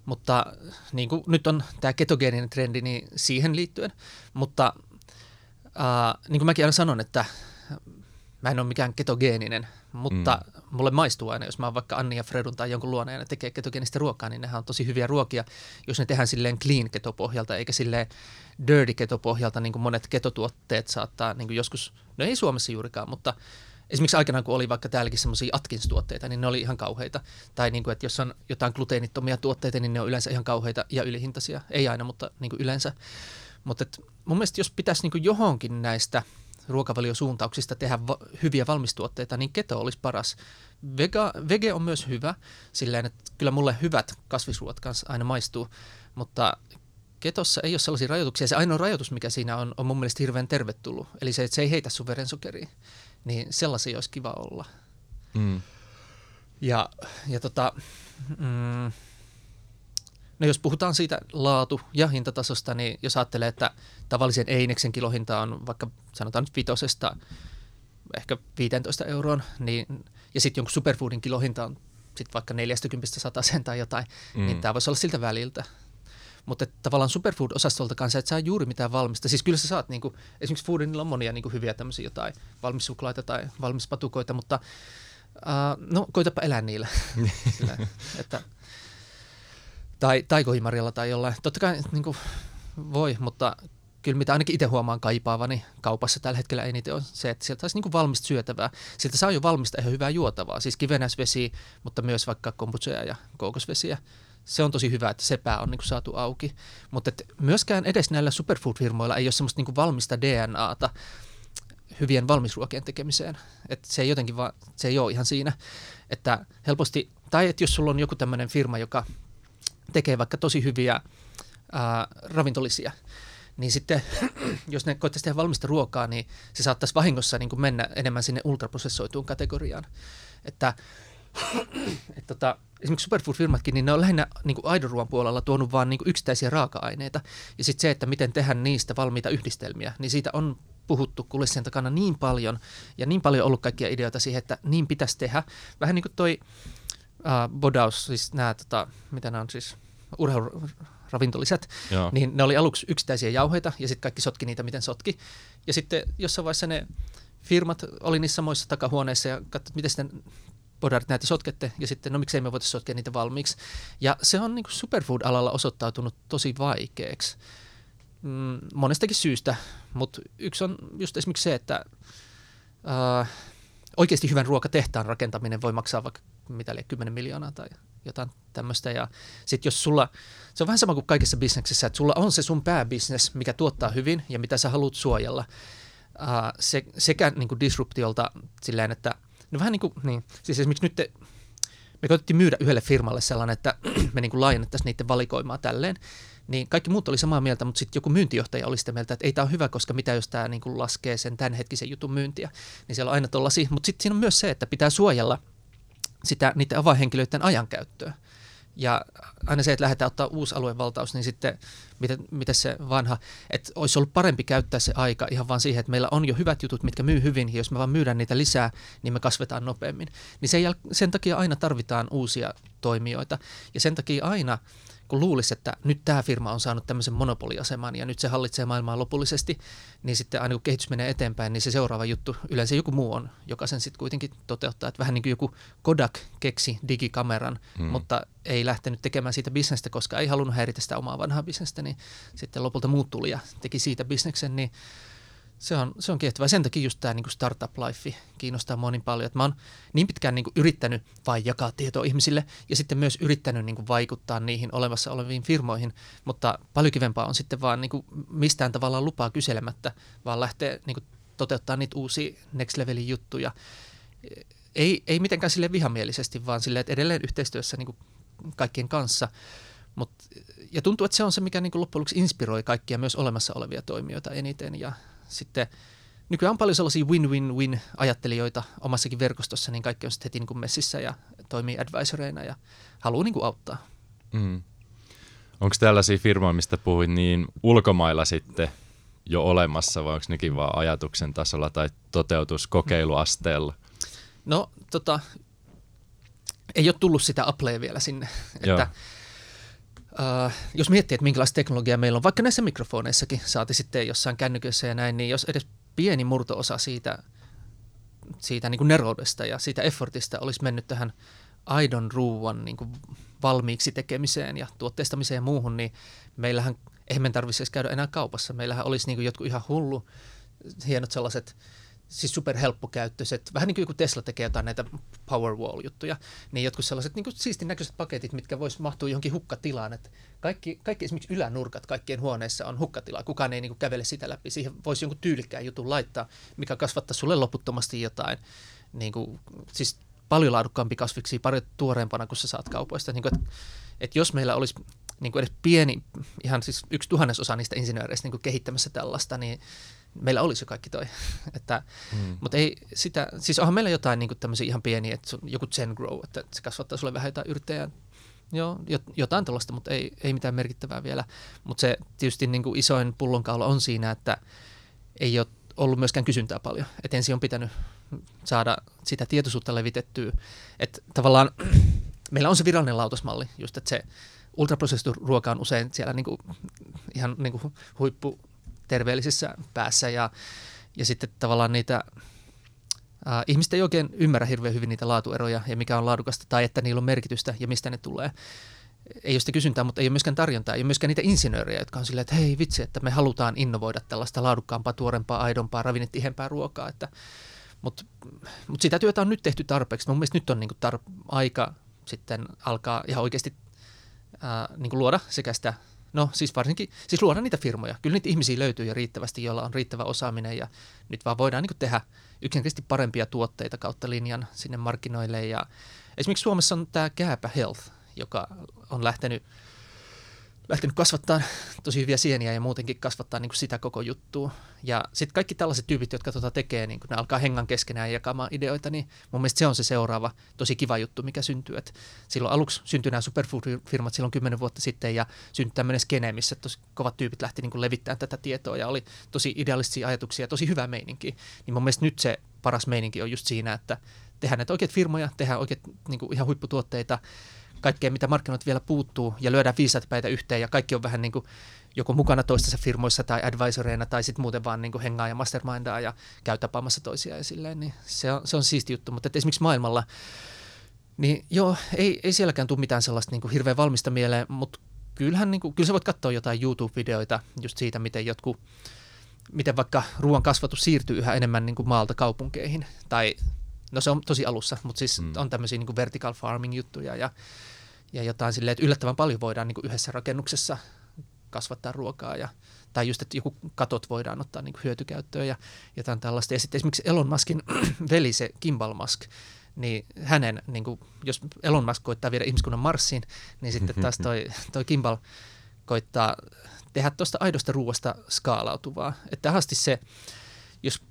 Speaker 2: Mutta niin kuin nyt on tämä ketogeeninen trendi, niin siihen liittyen. Mutta äh, niin kuin mäkin aina sanon, että mä en ole mikään ketogeeninen, mutta mm. mulle maistuu aina, jos mä oon vaikka Anni ja Fredun tai jonkun luona ja ne tekee ketogeenistä ruokaa, niin nehän on tosi hyviä ruokia, jos ne tehdään silleen clean ketopohjalta, eikä silleen dirty ketopohjalta, niin kuin monet ketotuotteet saattaa niin kuin joskus, no ei Suomessa juurikaan, mutta esimerkiksi aikanaan, kun oli vaikka täälläkin semmoisia Atkins-tuotteita, niin ne oli ihan kauheita. Tai niin kuin, että jos on jotain gluteenittomia tuotteita, niin ne on yleensä ihan kauheita ja ylihintaisia. Ei aina, mutta niin kuin yleensä. Mutta mun mielestä jos pitäisi niin kuin johonkin näistä ruokavaliosuuntauksista tehdä va- hyviä valmistuotteita, niin keto olisi paras. Vega, vege on myös hyvä, silleen, että kyllä mulle hyvät kasvisruot kanssa aina maistuu, mutta ketossa ei ole sellaisia rajoituksia. Se ainoa rajoitus, mikä siinä on, on mun mielestä hirveän tervetullut. Eli se, että se ei heitä sun verensokeriin niin sellaisia olisi kiva olla. Mm. Ja, ja tota, mm, no jos puhutaan siitä laatu- ja hintatasosta, niin jos ajattelee, että tavallisen Eineksen kilohinta on vaikka sanotaan nyt vitosesta ehkä 15 euroon, niin, ja sitten jonkun superfoodin kilohinta on sitten vaikka 40 100 tai jotain, niin mm. niin tämä voisi olla siltä väliltä. Mutta tavallaan superfood-osastolta kanssa et saa juuri mitään valmista. Siis kyllä sä saat, niin kuin, esimerkiksi Foodinilla on monia niin kuin hyviä tämmöisiä jotain valmissuklaita tai valmispatukoita, mutta uh, no koitapa elää niillä. Sillä, että, tai, tai kohimarjalla tai jollain. Totta kai niin kuin, voi, mutta kyllä mitä ainakin itse huomaan kaipaavani kaupassa tällä hetkellä eniten on se, että sieltä saisi niin valmista syötävää. Sieltä saa jo valmista ihan hyvää juotavaa, siis kivenäisvesi, mutta myös vaikka kombucheja ja kookosvesiä se on tosi hyvä, että se pää on niin kuin saatu auki. Mutta myöskään edes näillä superfood-firmoilla ei ole semmoista niin kuin valmista DNAta hyvien valmisruokien tekemiseen. Et se ei jotenkin vaan, se ei ole ihan siinä, että helposti, tai että jos sulla on joku tämmöinen firma, joka tekee vaikka tosi hyviä ää, ravintolisia, niin sitten jos ne koittaisi tehdä valmista ruokaa, niin se saattaisi vahingossa niin mennä enemmän sinne ultraprosessoituun kategoriaan. Että et tota, esimerkiksi superfood-firmatkin, niin ne on lähinnä niin kuin aidonruoan puolella tuonut vain niin yksittäisiä raaka-aineita. Ja sitten se, että miten tehdä niistä valmiita yhdistelmiä, niin siitä on puhuttu kulissien takana niin paljon ja niin paljon ollut kaikkia ideoita siihen, että niin pitäisi tehdä. Vähän niin kuin toi uh, bodaus, siis nämä, tota, mitä nämä on siis, urheiluravintoliset, niin ne oli aluksi yksittäisiä jauheita ja sitten kaikki sotki niitä, miten sotki. Ja sitten jossain vaiheessa ne firmat oli niissä samoissa takahuoneissa ja katsoi, miten sitten podarit näitä sotkette, ja sitten no miksei me voitaisiin sotkea niitä valmiiksi. Ja se on niin superfood-alalla osoittautunut tosi vaikeaksi. mm, monestakin syystä, mutta yksi on just esimerkiksi se, että äh, oikeasti hyvän ruokatehtaan rakentaminen voi maksaa vaikka mitä liian 10 miljoonaa tai jotain tämmöistä. Ja sitten jos sulla, se on vähän sama kuin kaikissa bisneksissä, että sulla on se sun pääbisnes, mikä tuottaa hyvin ja mitä sä haluat suojella. Uh, se, sekä niin kuin disruptiolta silleen, että no vähän niin kuin, niin, siis esimerkiksi nyt te, me koitettiin myydä yhdelle firmalle sellainen, että me niin laajennettaisiin niiden valikoimaa tälleen, niin kaikki muut oli samaa mieltä, mutta sitten joku myyntijohtaja oli sitä mieltä, että ei tämä ole hyvä, koska mitä jos tämä niin laskee sen tämänhetkisen jutun myyntiä, niin siellä on aina tollaisia, mutta sitten siinä on myös se, että pitää suojella sitä niiden avainhenkilöiden ajankäyttöä. Ja aina se, että lähdetään ottaa uusi aluevaltaus, niin sitten miten, miten se vanha, että olisi ollut parempi käyttää se aika ihan vaan siihen, että meillä on jo hyvät jutut, mitkä myy hyvin, ja jos me vaan myydään niitä lisää, niin me kasvetaan nopeammin. Niin sen, jäl- sen takia aina tarvitaan uusia toimijoita, ja sen takia aina kun luulisi, että nyt tämä firma on saanut tämmöisen monopoliaseman ja nyt se hallitsee maailmaa lopullisesti, niin sitten aina kun kehitys menee eteenpäin, niin se seuraava juttu, yleensä joku muu on, joka sen sitten kuitenkin toteuttaa. Että vähän niin kuin joku Kodak keksi digikameran, hmm. mutta ei lähtenyt tekemään siitä bisnestä, koska ei halunnut häiritä sitä omaa vanhaa bisnestä, niin sitten lopulta muut tuli ja teki siitä bisneksen, niin se on, se on kiehtovaa. Sen takia just tämä niin startup life kiinnostaa mua niin paljon, että mä oon niin pitkään niin kuin yrittänyt vain jakaa tietoa ihmisille ja sitten myös yrittänyt niin kuin vaikuttaa niihin olemassa oleviin firmoihin, mutta paljon kivempaa on sitten vaan niin kuin mistään tavallaan lupaa kyselemättä, vaan lähteä niin kuin toteuttaa niitä uusia next levelin juttuja. Ei, ei mitenkään sille vihamielisesti, vaan sille, että edelleen yhteistyössä niin kuin kaikkien kanssa. Mut, ja tuntuu, että se on se, mikä niin kuin loppujen lopuksi inspiroi kaikkia myös olemassa olevia toimijoita eniten ja sitten nykyään on paljon sellaisia win-win-win ajattelijoita omassakin verkostossa, niin kaikki on sitten heti niin kuin messissä ja toimii advisoreina ja haluaa niin kuin auttaa. Mm.
Speaker 1: Onko tällaisia firmoja, mistä puhuit, niin ulkomailla sitten jo olemassa vai onko nekin vaan ajatuksen tasolla tai toteutuskokeiluasteella?
Speaker 2: No tota, ei ole tullut sitä Applea vielä sinne. Että, Uh, jos miettii, että minkälaista teknologiaa meillä on, vaikka näissä mikrofoneissakin, saati sitten jossain kännykössä ja näin, niin jos edes pieni murtoosa siitä, siitä niin kuin neroudesta ja siitä effortista olisi mennyt tähän aidon ruuan niin kuin valmiiksi tekemiseen ja tuotteistamiseen ja muuhun, niin meillähän, eihän me tarvitsisi käydä enää kaupassa. Meillähän olisi niin kuin jotkut ihan hullu, hienot sellaiset siis superhelppokäyttöiset, vähän niin kuin Tesla tekee jotain näitä Powerwall-juttuja, niin jotkut sellaiset niin kuin siistin näköiset paketit, mitkä vois mahtua johonkin hukkatilaan. Että kaikki, kaikki esimerkiksi ylänurkat kaikkien huoneissa on hukkatila, kukaan ei niin kuin kävele sitä läpi. Siihen voisi jonkun tyylikkään jutun laittaa, mikä kasvattaa sulle loputtomasti jotain, niin kuin, siis paljon laadukkaampi kasviksi, paljon tuoreempana kuin sä saat kaupoista. Niin kuin, että, että jos meillä olisi niin kuin edes pieni, ihan siis yksi tuhannesosa niistä insinööreistä niin kehittämässä tällaista, niin meillä olisi jo kaikki toi. että, mm. Mutta ei sitä, siis onhan meillä jotain niin tämmöisiä ihan pieniä, että joku Zen Grow, että se kasvattaa sulle vähän jotain yrttejä, Joo, jotain tällaista, mutta ei, ei mitään merkittävää vielä. Mutta se tietysti niin kuin isoin pullonkaula on siinä, että ei ole ollut myöskään kysyntää paljon. Et ensin on pitänyt saada sitä tietoisuutta levitettyä. Että tavallaan meillä on se virallinen lautasmalli, just että se ultraprosessoitu ruoka on usein siellä niin kuin, ihan niin kuin huippu terveellisessä päässä ja, ja sitten tavallaan niitä Uh, ihmiset ei oikein ymmärrä hirveän hyvin niitä laatueroja ja mikä on laadukasta tai että niillä on merkitystä ja mistä ne tulee. Ei ole sitä kysyntää, mutta ei ole myöskään tarjontaa. Ei ole myöskään niitä insinöörejä, jotka on silleen, että hei vitsi, että me halutaan innovoida tällaista laadukkaampaa, tuorempaa, aidompaa, ravinnetihempää ruokaa. Että, mutta, mutta sitä työtä on nyt tehty tarpeeksi. Mun mielestä nyt on niin kuin tar- aika sitten alkaa ihan oikeasti uh, niin kuin luoda sekä sitä No siis varsinkin, siis luoda niitä firmoja. Kyllä niitä ihmisiä löytyy jo riittävästi, joilla on riittävä osaaminen ja nyt vaan voidaan niin tehdä yksinkertaisesti parempia tuotteita kautta linjan sinne markkinoille. Ja esimerkiksi Suomessa on tämä Kääpä Health, joka on lähtenyt – lähtenyt kasvattaa tosi hyviä sieniä ja muutenkin kasvattaa niin kuin sitä koko juttua. Ja sitten kaikki tällaiset tyypit, jotka tuota tekee, niin kun ne alkaa hengan keskenään ja jakamaan ideoita, niin mun mielestä se on se seuraava tosi kiva juttu, mikä syntyy. Et silloin aluksi syntyi nämä superfood-firmat silloin kymmenen vuotta sitten ja syntyi tämmöinen skene, missä tosi kovat tyypit lähti niin levittämään tätä tietoa ja oli tosi idealistisia ajatuksia ja tosi hyvä meininki. Niin mun mielestä nyt se paras meininki on just siinä, että tehdään näitä oikeat firmoja, tehdään oikeat niin ihan huipputuotteita, kaikkea, mitä markkinoilta vielä puuttuu, ja lyödään viisaat päitä yhteen, ja kaikki on vähän niin kuin joko mukana toistensa firmoissa tai advisoreina, tai sitten muuten vaan niin kuin hengaa ja mastermindaa ja käy tapaamassa toisiaan ja silleen, niin se on, se on siisti juttu. Mutta esimerkiksi maailmalla, niin joo, ei, ei sielläkään tule mitään sellaista niin kuin hirveän valmista mieleen, mutta kyllähän niin kuin, kyllä sä voit katsoa jotain YouTube-videoita just siitä, miten jotkut, miten vaikka ruoan kasvatus siirtyy yhä enemmän niin kuin maalta kaupunkeihin. Tai, no se on tosi alussa, mutta siis mm. on tämmöisiä niin kuin vertical farming juttuja ja, ja jotain silleen, että yllättävän paljon voidaan niin kuin yhdessä rakennuksessa kasvattaa ruokaa ja, tai just, että joku katot voidaan ottaa niin kuin hyötykäyttöön ja jotain tällaista. Ja sitten esimerkiksi Elon Muskin veli, se Kimball Musk, niin hänen, niin kuin, jos Elon Musk koittaa viedä ihmiskunnan Marsiin, niin sitten taas toi, toi Kimball koittaa tehdä tuosta aidosta ruoasta skaalautuvaa. Että asti se, jos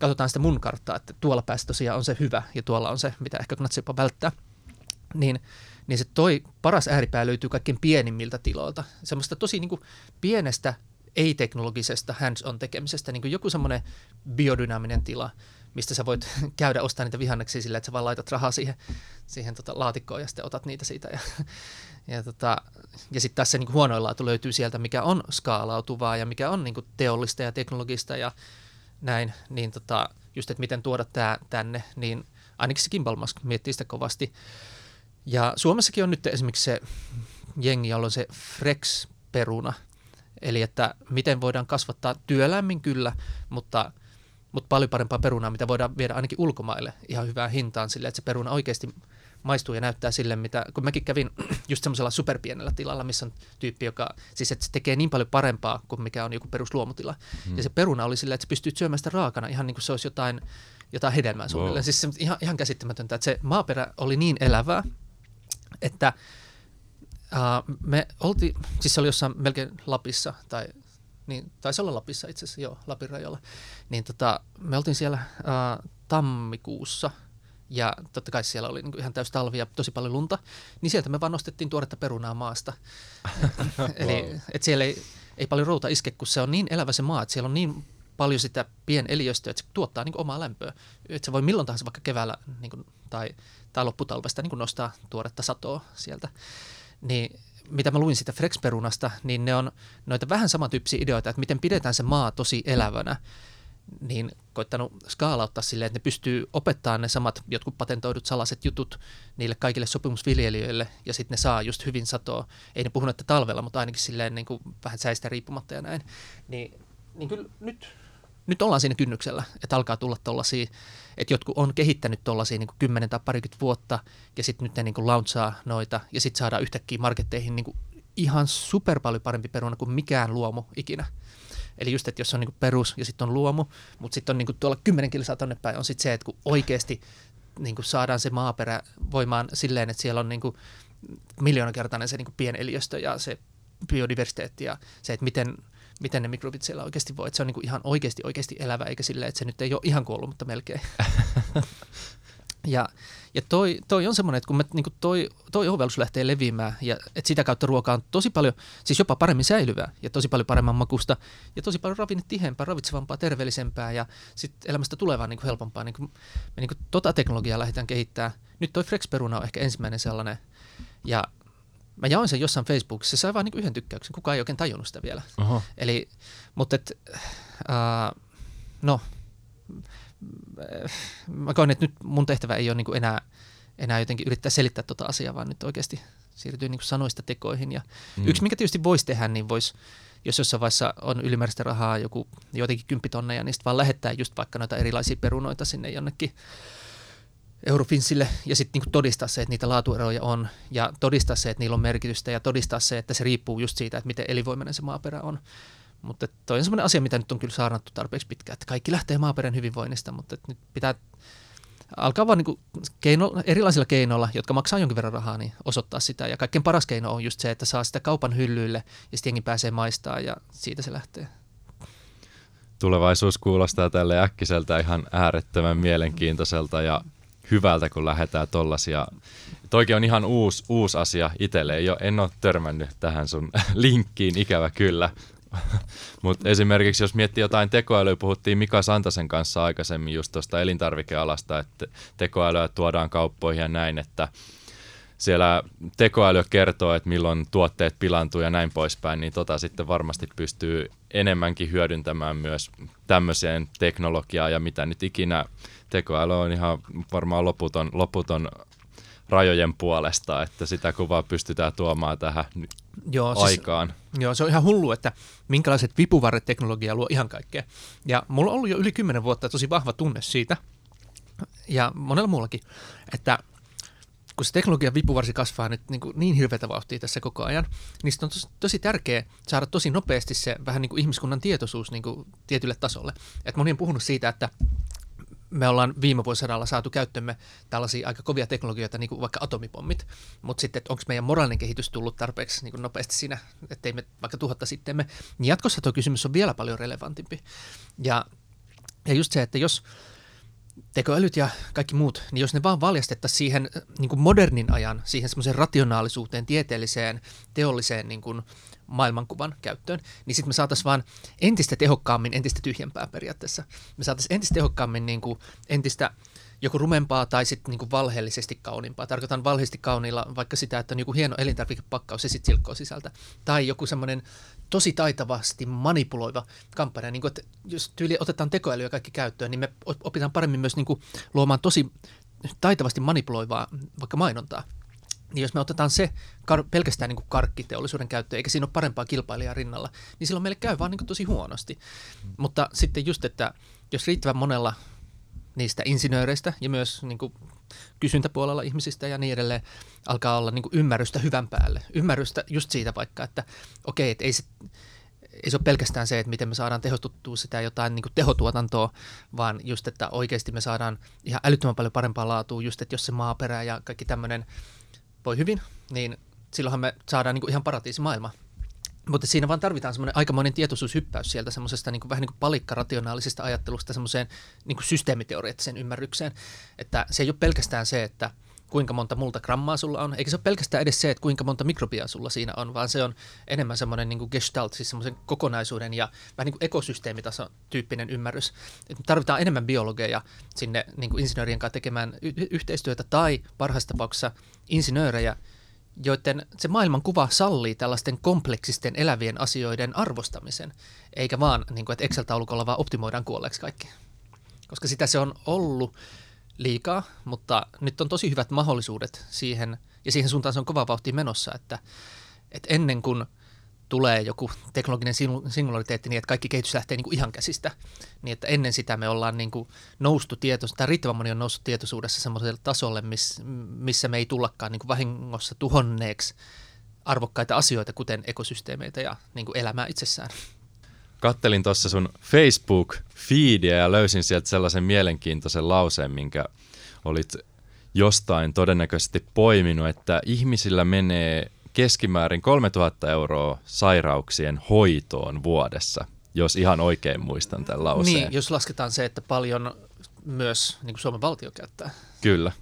Speaker 2: katsotaan sitä mun karttaa, että tuolla päässä tosiaan on se hyvä ja tuolla on se, mitä ehkä kannattaa jopa välttää, niin, niin se toi paras ääripää löytyy kaikkein pienimmiltä tiloilta. Semmoista tosi niin kuin pienestä ei-teknologisesta hands-on tekemisestä, niin kuin joku semmoinen biodynaaminen tila, mistä sä voit käydä ostaa niitä vihanneksia sillä, että sä vaan laitat rahaa siihen, siihen tota laatikkoon ja sitten otat niitä siitä. Ja, ja, tota, ja sitten taas se niin huonoin laatu löytyy sieltä, mikä on skaalautuvaa ja mikä on niin kuin teollista ja teknologista ja näin, niin tota, just, että miten tuoda tämä tänne, niin ainakin se Kimball Musk miettii sitä kovasti. Ja Suomessakin on nyt esimerkiksi se jengi, jolla on se Frex-peruna, eli että miten voidaan kasvattaa työlämmin kyllä, mutta – mutta paljon parempaa perunaa, mitä voidaan viedä ainakin ulkomaille ihan hyvään hintaan sille, että se peruna oikeasti maistuu ja näyttää sille, mitä, kun mäkin kävin just semmoisella superpienellä tilalla, missä on tyyppi, joka, siis että se tekee niin paljon parempaa kuin mikä on joku perusluomutila. Hmm. Ja se peruna oli silleen, että se pystyy syömään sitä raakana ihan niin kuin se olisi jotain, jotain hedelmää suunnilleen. Wow. Siis se, ihan, ihan käsittämätöntä, että se maaperä oli niin elävää, että uh, me oltiin, siis se oli jossain melkein Lapissa tai niin taisi olla Lapissa itse asiassa, joo, Lapin rajalla, niin tota, me oltiin siellä ää, tammikuussa ja totta kai siellä oli niin ihan täys talvi ja tosi paljon lunta, niin sieltä me vaan nostettiin tuoretta perunaa maasta. Eli wow. et siellä ei, ei paljon routa iske, kun se on niin elävä se maa, että siellä on niin paljon sitä pieneliöstöä, että se tuottaa niin omaa lämpöä. Että se voi milloin tahansa vaikka keväällä niin kuin, tai, tai lopputalvesta niin nostaa tuoretta satoa sieltä. Niin mitä mä luin sitä Frex-perunasta, niin ne on noita vähän samantyyppisiä ideoita, että miten pidetään se maa tosi elävänä, niin koittanut skaalauttaa silleen, että ne pystyy opettamaan ne samat jotkut patentoidut salaiset jutut niille kaikille sopimusviljelijöille, ja sitten ne saa just hyvin satoa. Ei ne puhunut, että talvella, mutta ainakin silleen niin kuin vähän säistä riippumatta ja näin. Niin, niin kyllä nyt nyt ollaan siinä kynnyksellä, että alkaa tulla tuollaisia, että jotkut on kehittänyt tuollaisia niin 10 tai parikymmentä vuotta, ja sitten nyt ne niin kuin launchaa noita, ja sitten saadaan yhtäkkiä marketteihin niin kuin ihan super paljon parempi peruna kuin mikään luomu ikinä. Eli just, että jos on niin kuin perus ja sitten on luomu, mutta sitten on niin kuin tuolla 10 kilsaa tonne päin, on sitten se, että kun oikeasti niin kuin saadaan se maaperä voimaan silleen, että siellä on niin kuin miljoonakertainen se niin kuin pieneliöstö ja se biodiversiteetti ja se, että miten – miten ne mikrobit siellä oikeasti voi. Että se on niin kuin ihan oikeasti, oikeasti elävä, eikä silleen, että se nyt ei ole ihan kuollut, mutta melkein. ja ja toi, toi on semmoinen, että kun me, niin kuin toi, toi ovellus lähtee leviämään ja että sitä kautta ruoka on tosi paljon, siis jopa paremmin säilyvää ja tosi paljon paremman makusta ja tosi paljon ravinnetihempää, ravitsevampaa, terveellisempää ja sitten elämästä tulevaa niin kuin helpompaa. Niin kuin, me niin kuin tota teknologiaa lähdetään kehittämään. Nyt toi Frex-peruna on ehkä ensimmäinen sellainen ja mä jaoin sen jossain Facebookissa, se sai vain niin yhden tykkäyksen, kukaan ei oikein tajunnut sitä vielä. Oho. Eli, mutta et, uh, no, mä koen, että nyt mun tehtävä ei ole niin enää, enää jotenkin yrittää selittää tuota asiaa, vaan nyt oikeasti siirtyy niin sanoista tekoihin. Ja mm. Yksi, mikä tietysti voisi tehdä, niin voisi, jos jossain vaiheessa on ylimääräistä rahaa joku jotenkin kymppitonneja, niin sitten vaan lähettää just vaikka noita erilaisia perunoita sinne jonnekin Eurofinsille ja sitten niinku todistaa se, että niitä laatueroja on ja todistaa se, että niillä on merkitystä ja todistaa se, että se riippuu just siitä, että miten elinvoimainen se maaperä on. Mutta toi on semmoinen asia, mitä nyt on kyllä saarnattu tarpeeksi pitkään, että kaikki lähtee maaperän hyvinvoinnista, mutta nyt pitää alkaa vaan niin keino, erilaisilla keinoilla, jotka maksaa jonkin verran rahaa, niin osoittaa sitä. Ja kaikkein paras keino on just se, että saa sitä kaupan hyllyille ja sitten pääsee maistaa ja siitä se lähtee.
Speaker 1: Tulevaisuus kuulostaa tälle äkkiseltä ihan äärettömän mielenkiintoiselta ja hyvältä, kun lähdetään tollasia. Toikin on ihan uusi, uusi asia itselle. Ole, en ole törmännyt tähän sun linkkiin, ikävä kyllä. Mutta esimerkiksi jos miettii jotain tekoälyä, puhuttiin Mika Santasen kanssa aikaisemmin just tuosta elintarvikealasta, että tekoälyä tuodaan kauppoihin ja näin, että siellä tekoäly kertoo, että milloin tuotteet pilantuu ja näin poispäin, niin tota sitten varmasti pystyy enemmänkin hyödyntämään myös tämmöiseen teknologiaan ja mitä nyt ikinä tekoäly on ihan varmaan loputon, loputon rajojen puolesta, että sitä kuvaa pystytään tuomaan tähän
Speaker 2: Joo, siis,
Speaker 1: aikaan.
Speaker 2: Joo, se on ihan hullu, että minkälaiset vipuvarret teknologia luo ihan kaikkea. Ja mulla on ollut jo yli kymmenen vuotta tosi vahva tunne siitä, ja monella muullakin, että kun se teknologian vipuvarsi kasvaa nyt niin, kuin niin hirveätä vauhtia tässä koko ajan, niin on tosi, tosi tärkeää saada tosi nopeasti se vähän niin kuin ihmiskunnan tietoisuus niin kuin tietylle tasolle. Et moni on puhunut siitä, että me ollaan viime vuosisadalla saatu käyttömme tällaisia aika kovia teknologioita, niin kuin vaikka atomipommit, mutta sitten, että onko meidän moraalinen kehitys tullut tarpeeksi niin kuin nopeasti siinä, ettei me vaikka tuhatta sitten me, niin jatkossa tuo kysymys on vielä paljon relevantimpi. Ja, ja just se, että jos tekoälyt ja kaikki muut, niin jos ne vaan valjastettaisiin siihen niin kuin modernin ajan, siihen semmoiseen rationaalisuuteen, tieteelliseen, teolliseen niin kuin maailmankuvan käyttöön, niin sitten me saataisiin vaan entistä tehokkaammin, entistä tyhjempää periaatteessa. Me saataisiin entistä tehokkaammin niin kuin entistä joko rumempaa tai sitten niin valheellisesti kauniimpaa. Tarkoitan valheellisesti kauniilla vaikka sitä, että on joku hieno elintarvikepakkaus ja sitten silkkoa sisältä. Tai joku semmoinen tosi taitavasti manipuloiva kampanja. Niin kuin, että jos tyyli otetaan tekoäly ja kaikki käyttöön, niin me opitaan paremmin myös niin kuin luomaan tosi taitavasti manipuloivaa vaikka mainontaa. Niin jos me otetaan se kar- pelkästään niin kuin karkkiteollisuuden käyttöön, eikä siinä ole parempaa kilpailijaa rinnalla, niin silloin meille käy vaan niin kuin tosi huonosti. Mm. Mutta sitten just, että jos riittävän monella niistä insinööreistä ja myös niin kuin kysyntäpuolella ihmisistä ja niin edelleen alkaa olla niin kuin ymmärrystä hyvän päälle. Ymmärrystä just siitä vaikka, että okei, että ei se, ei se ole pelkästään se, että miten me saadaan tehostettua sitä jotain niin tehotuotantoa, vaan just, että oikeasti me saadaan ihan älyttömän paljon parempaa laatua, just, että jos se maaperä ja kaikki tämmöinen voi hyvin, niin silloinhan me saadaan niin kuin ihan paratiisimaailma. Mutta siinä vaan tarvitaan semmoinen aikamoinen tietoisuushyppäys sieltä semmoisesta niin vähän niin kuin palikkarationaalisesta ajattelusta semmoiseen niin kuin systeemiteoreettiseen ymmärrykseen. Että se ei ole pelkästään se, että kuinka monta multa grammaa sulla on, eikä se ole pelkästään edes se, että kuinka monta mikrobia sulla siinä on, vaan se on enemmän semmoinen niin gestalt, siis semmoisen kokonaisuuden ja vähän niin kuin ekosysteemitason tyyppinen ymmärrys. Et tarvitaan enemmän biologeja sinne niin kuin insinöörien kanssa tekemään y- yhteistyötä tai parhaassa tapauksessa insinöörejä, joiden se maailmankuva sallii tällaisten kompleksisten elävien asioiden arvostamisen, eikä vaan, niin kuin, että Excel-taulukolla vaan optimoidaan kuolleeksi kaikki. Koska sitä se on ollut liikaa, mutta nyt on tosi hyvät mahdollisuudet siihen, ja siihen suuntaan se on kova vauhti menossa, että, että ennen kuin – tulee joku teknologinen singulariteetti niin, että kaikki kehitys lähtee niin kuin ihan käsistä. Niin, että ennen sitä me ollaan niin kuin noustu tietoisuudessa, tai riittävän moni on noussut tietoisuudessa semmoiselle tasolle, miss, missä me ei tullakaan niin kuin vahingossa tuhonneeksi arvokkaita asioita, kuten ekosysteemeitä ja niin kuin elämää itsessään.
Speaker 1: Kattelin tuossa sun Facebook-feedia ja löysin sieltä sellaisen mielenkiintoisen lauseen, minkä olit jostain todennäköisesti poiminut, että ihmisillä menee keskimäärin 3000 euroa sairauksien hoitoon vuodessa, jos ihan oikein muistan tämän lauseen.
Speaker 2: Niin, jos lasketaan se, että paljon myös niin kuin Suomen valtio käyttää.
Speaker 1: Kyllä.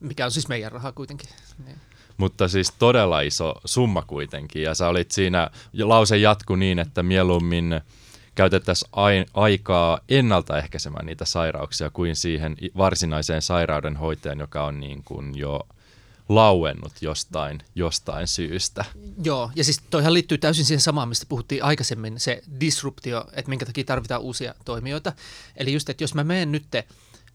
Speaker 2: Mikä on siis meidän rahaa kuitenkin. Niin.
Speaker 1: Mutta siis todella iso summa kuitenkin. Ja sä olit siinä, lause jatku niin, että mieluummin käytettäisiin aikaa ennaltaehkäisemään niitä sairauksia kuin siihen varsinaiseen sairaudenhoitajan, joka on niin kuin jo – lauennut jostain, jostain syystä.
Speaker 2: Joo, ja siis toihan liittyy täysin siihen samaan, mistä puhuttiin aikaisemmin, se disruptio, että minkä takia tarvitaan uusia toimijoita. Eli just, että jos mä menen nyt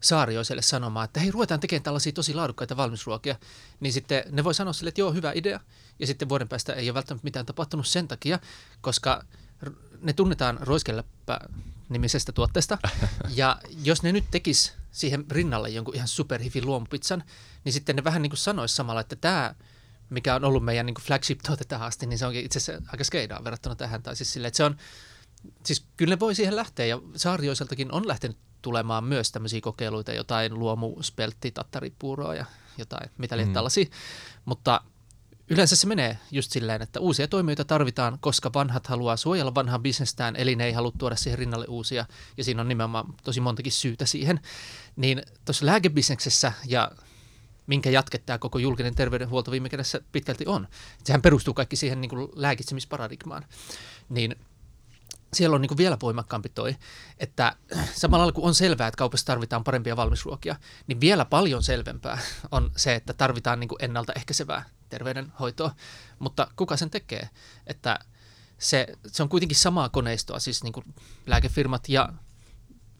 Speaker 2: Saarioiselle sanomaan, että hei, ruvetaan tekemään tällaisia tosi laadukkaita valmisruokia, niin sitten ne voi sanoa sille, että joo, hyvä idea, ja sitten vuoden päästä ei ole välttämättä mitään tapahtunut sen takia, koska ne tunnetaan roiskelläpä nimisestä tuotteesta, ja jos ne nyt tekis siihen rinnalle jonkun ihan superhifin luomupizzan, niin sitten ne vähän niin kuin sanoisi samalla, että tämä, mikä on ollut meidän niin flagship-tuote tähän asti, niin se onkin itse asiassa aika skeidaa verrattuna tähän. Tai siis sille, että se on, siis kyllä ne voi siihen lähteä, ja Saarioiseltakin on lähtenyt tulemaan myös tämmöisiä kokeiluita, jotain luomu, speltti, tattaripuuroa ja jotain, mitä mm. tällaisia, mutta Yleensä se menee just silleen, että uusia toimijoita tarvitaan, koska vanhat haluaa suojella vanhaa bisnestään, eli ne ei halua tuoda siihen rinnalle uusia, ja siinä on nimenomaan tosi montakin syytä siihen. Niin tuossa lääkebisneksessä ja minkä jatke tämä koko julkinen terveydenhuolto viime kädessä pitkälti on. Sehän perustuu kaikki siihen niin kuin lääkitsemisparadigmaan. Niin siellä on niin kuin vielä voimakkaampi toi, että samalla kun on selvää, että kaupassa tarvitaan parempia valmisruokia, niin vielä paljon selvempää on se, että tarvitaan niin kuin ennaltaehkäisevää terveydenhoitoa, mutta kuka sen tekee? Että se, se on kuitenkin samaa koneistoa, siis niin kuin lääkefirmat ja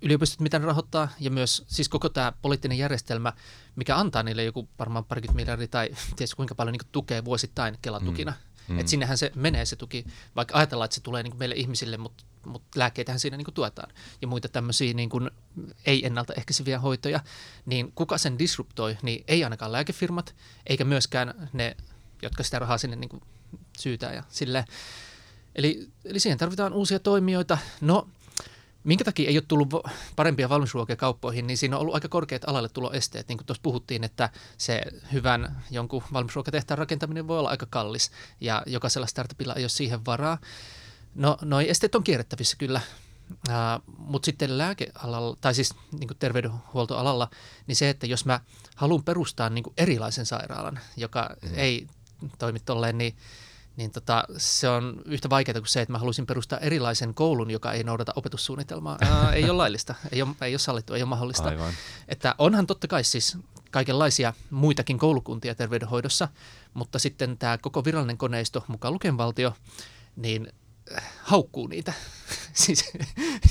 Speaker 2: yliopistot, mitä ne rahoittaa, ja myös siis koko tämä poliittinen järjestelmä, mikä antaa niille joku varmaan parikymmentä miljardia tai ties kuinka paljon niin tukea vuosittain Kelatukina. Mm. Mm. Että sinnehän se menee se tuki, vaikka ajatellaan, että se tulee niin kuin meille ihmisille, mutta, mutta lääkkeitähän siinä niin kuin tuetaan ja muita tämmöisiä niin kuin ei ennaltaehkäiseviä hoitoja, niin kuka sen disruptoi, niin ei ainakaan lääkefirmat, eikä myöskään ne, jotka sitä rahaa sinne niin kuin syytää ja silleen. Eli, eli siihen tarvitaan uusia toimijoita. No, minkä takia ei ole tullut parempia valmisruokia kauppoihin, niin siinä on ollut aika korkeat alalle tuloesteet. Niin kuin tuossa puhuttiin, että se hyvän jonkun valmisruokatehtaan rakentaminen voi olla aika kallis ja jokaisella startupilla ei ole siihen varaa. No, noi esteet on kierrettävissä kyllä, Uh, mutta sitten lääkealalla, tai siis niin kuin terveydenhuoltoalalla, niin se, että jos mä haluan perustaa niin kuin erilaisen sairaalan, joka mm. ei toimi tolleen, niin niin tota, se on yhtä vaikeaa kuin se, että mä haluaisin perustaa erilaisen koulun, joka ei noudata opetussuunnitelmaa. Ää, ei ole laillista, ei ole, ei ole sallittu, ei ole mahdollista. Aivan. Että onhan totta kai siis kaikenlaisia muitakin koulukuntia terveydenhoidossa, mutta sitten tämä koko virallinen koneisto, mukaan lukien valtio, niin haukkuu niitä. siis,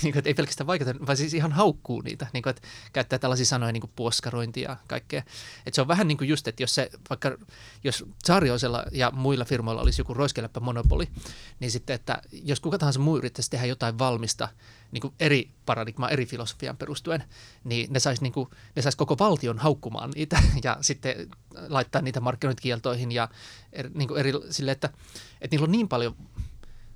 Speaker 2: niin kuin, ei pelkästään vaikeita, vaan siis ihan haukkuu niitä. Niin kuin, että käyttää tällaisia sanoja niin kuin puoskarointi ja kaikkea. Että se on vähän niin kuin just, että jos se vaikka, jos Saarioisella ja muilla firmoilla olisi joku roiskeläppä monopoli, niin sitten, että jos kuka tahansa muu yrittäisi tehdä jotain valmista, niin kuin eri paradigmaa, eri filosofian perustuen, niin ne saisi niin sais koko valtion haukkumaan niitä ja sitten laittaa niitä markkinointikieltoihin ja eri, niin kuin eri, sille, että, että niillä on niin paljon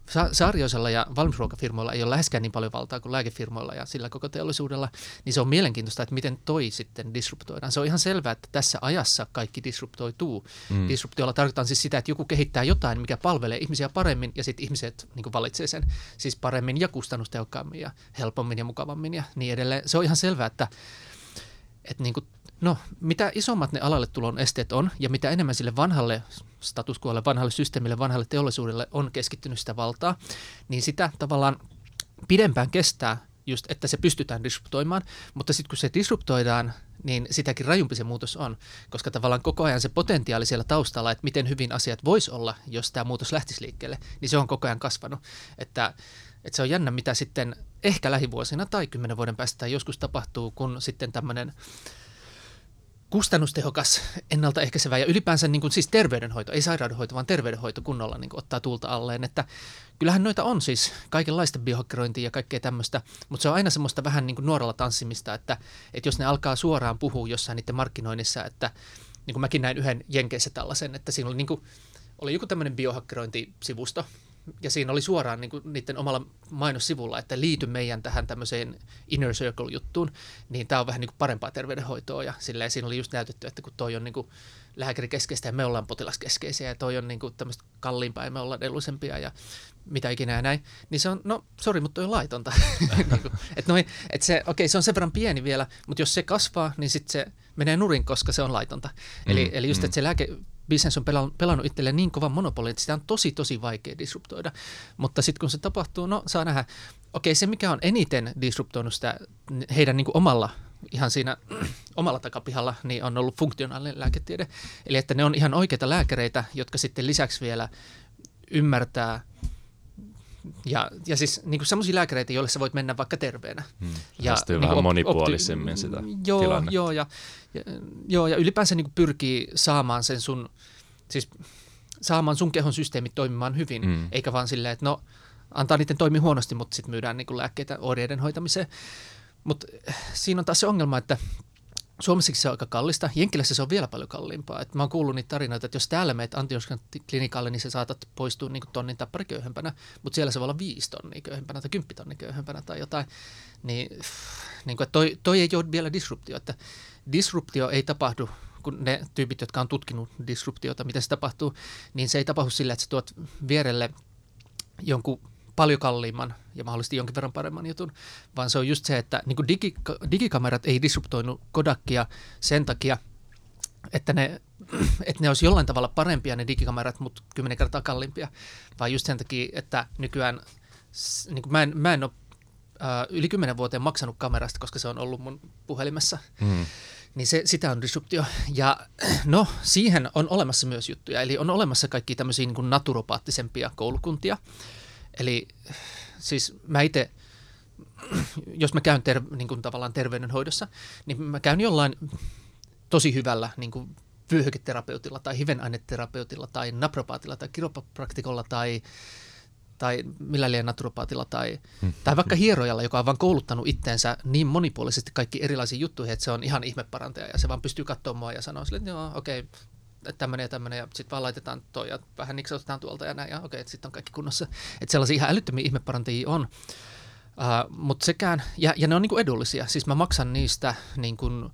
Speaker 2: Sa- Saarioisella ja valmisruokafirmoilla ei ole läheskään niin paljon valtaa kuin lääkefirmoilla ja sillä koko teollisuudella, niin se on mielenkiintoista, että miten toi sitten disruptoidaan. Se on ihan selvää, että tässä ajassa kaikki disruptoituu. Mm. Disruptiolla tarkoitan siis sitä, että joku kehittää jotain, mikä palvelee ihmisiä paremmin ja sitten ihmiset niin valitsee sen siis paremmin ja kustannustehokkaammin ja helpommin ja mukavammin ja niin edelleen. Se on ihan selvää, että, että niin kuin No, mitä isommat ne alalle tulon esteet on ja mitä enemmän sille vanhalle status quolle, vanhalle systeemille, vanhalle teollisuudelle on keskittynyt sitä valtaa, niin sitä tavallaan pidempään kestää just, että se pystytään disruptoimaan, mutta sitten kun se disruptoidaan, niin sitäkin rajumpi se muutos on, koska tavallaan koko ajan se potentiaali siellä taustalla, että miten hyvin asiat vois olla, jos tämä muutos lähtisi liikkeelle, niin se on koko ajan kasvanut. Että, että se on jännä, mitä sitten ehkä lähivuosina tai kymmenen vuoden päästä tai joskus tapahtuu, kun sitten tämmöinen kustannustehokas, ennaltaehkäisevä ja ylipäänsä niin kuin siis terveydenhoito, ei sairaudenhoito, vaan terveydenhoito kunnolla niin kuin ottaa tulta alleen. Että kyllähän noita on siis kaikenlaista biohakkerointia ja kaikkea tämmöistä, mutta se on aina semmoista vähän niin kuin nuoralla tanssimista, että, että jos ne alkaa suoraan puhua jossain niiden markkinoinnissa, että niin kuin mäkin näin yhden Jenkeissä tällaisen, että siinä oli, niin kuin, oli joku tämmöinen biohakkerointisivusto, siinä oli suoraan niin kuin niiden omalla mainossivulla, että liity meidän tähän tämmöiseen inner circle-juttuun, niin tämä on vähän niin kuin parempaa terveydenhoitoa ja silleen siinä oli just näytetty, että kun toi on niin kuin lääkärikeskeistä ja me ollaan potilaskeskeisiä ja toi on niin kuin tämmöistä kalliimpaa ja me ollaan edullisempia ja mitä ikinä ja näin, niin se on, no sori, mutta toi on laitonta. niin kuin, et noin, et se, okei, se on sen verran pieni vielä, mutta jos se kasvaa, niin sitten se menee nurin, koska se on laitonta. Eli, mm, eli just, mm. että se lääke, business on pelannut itselleen niin kovan monopolin, että sitä on tosi tosi vaikea disruptoida. Mutta sitten kun se tapahtuu, no saa nähdä. Okei, se mikä on eniten disruptoinut sitä heidän niin kuin omalla ihan siinä omalla takapihalla, niin on ollut funktionaalinen lääketiede. Eli että ne on ihan oikeita lääkäreitä, jotka sitten lisäksi vielä ymmärtää ja, ja siis niin semmoisia lääkäreitä, joille sä voit mennä vaikka terveenä. Hmm.
Speaker 1: Ja niin vähän op- monipuolisemmin opti- sitä
Speaker 2: joo,
Speaker 1: tilannetta.
Speaker 2: Joo, ja, ja, joo, ja ylipäänsä niin pyrkii saamaan sen sun, siis saamaan sun kehon systeemit toimimaan hyvin, hmm. eikä vaan silleen, että no antaa niiden toimia huonosti, mutta sitten myydään niin lääkkeitä oireiden hoitamiseen. Mutta eh, siinä on taas se ongelma, että Suomessakin se on aika kallista. Jenkkilässä se on vielä paljon kalliimpaa. Et mä oon kuullut niitä tarinoita, että jos täällä meet antioskantiklinikalle, niin se saatat poistua niin tonnin tappari köyhempänä, mutta siellä se voi olla viisi tonnia köyhempänä tai kymppi tonnia köyhempänä tai jotain. Niin, niin kuin, toi, toi ei ole vielä disruptio. Että disruptio ei tapahdu kun ne tyypit, jotka on tutkinut disruptiota, miten se tapahtuu, niin se ei tapahdu sillä, että sä tuot vierelle jonkun paljon kalliimman ja mahdollisesti jonkin verran paremman jutun, vaan se on just se, että niin digi, digikamerat ei disruptoinut Kodakia sen takia, että ne, että ne olisi jollain tavalla parempia ne digikamerat, mutta kymmenen kertaa kalliimpia, vaan just sen takia, että nykyään niin kuin mä, en, mä en ole äh, yli kymmenen vuoteen maksanut kamerasta, koska se on ollut mun puhelimessa. Mm. Niin se, sitä on disruptio. Ja no, siihen on olemassa myös juttuja. Eli on olemassa kaikki tämmöisiä niin kuin naturopaattisempia koulukuntia, Eli siis mä itse, jos mä käyn ter, niin kuin tavallaan terveydenhoidossa, niin mä käyn jollain tosi hyvällä niin kuin vyöhyketerapeutilla tai hivenaineterapeutilla tai napropaatilla tai kiropraktikolla tai tai millä liian naturopaatilla tai, hmm. tai vaikka hierojalla, joka on vaan kouluttanut itteensä niin monipuolisesti kaikki erilaisiin juttuihin, että se on ihan ihmeparantaja ja se vaan pystyy katsomaan mua ja sanoa sille, että joo, okei, okay, tämmöinen ja tämmöinen ja sitten vaan laitetaan toi ja vähän niksautetaan tuolta ja näin ja okei, että sitten on kaikki kunnossa. Että sellaisia ihan älyttömiä ihmeparantajia on. Uh, mutta sekään, ja, ja ne on niinku edullisia, siis mä maksan niistä niin kuin, uh,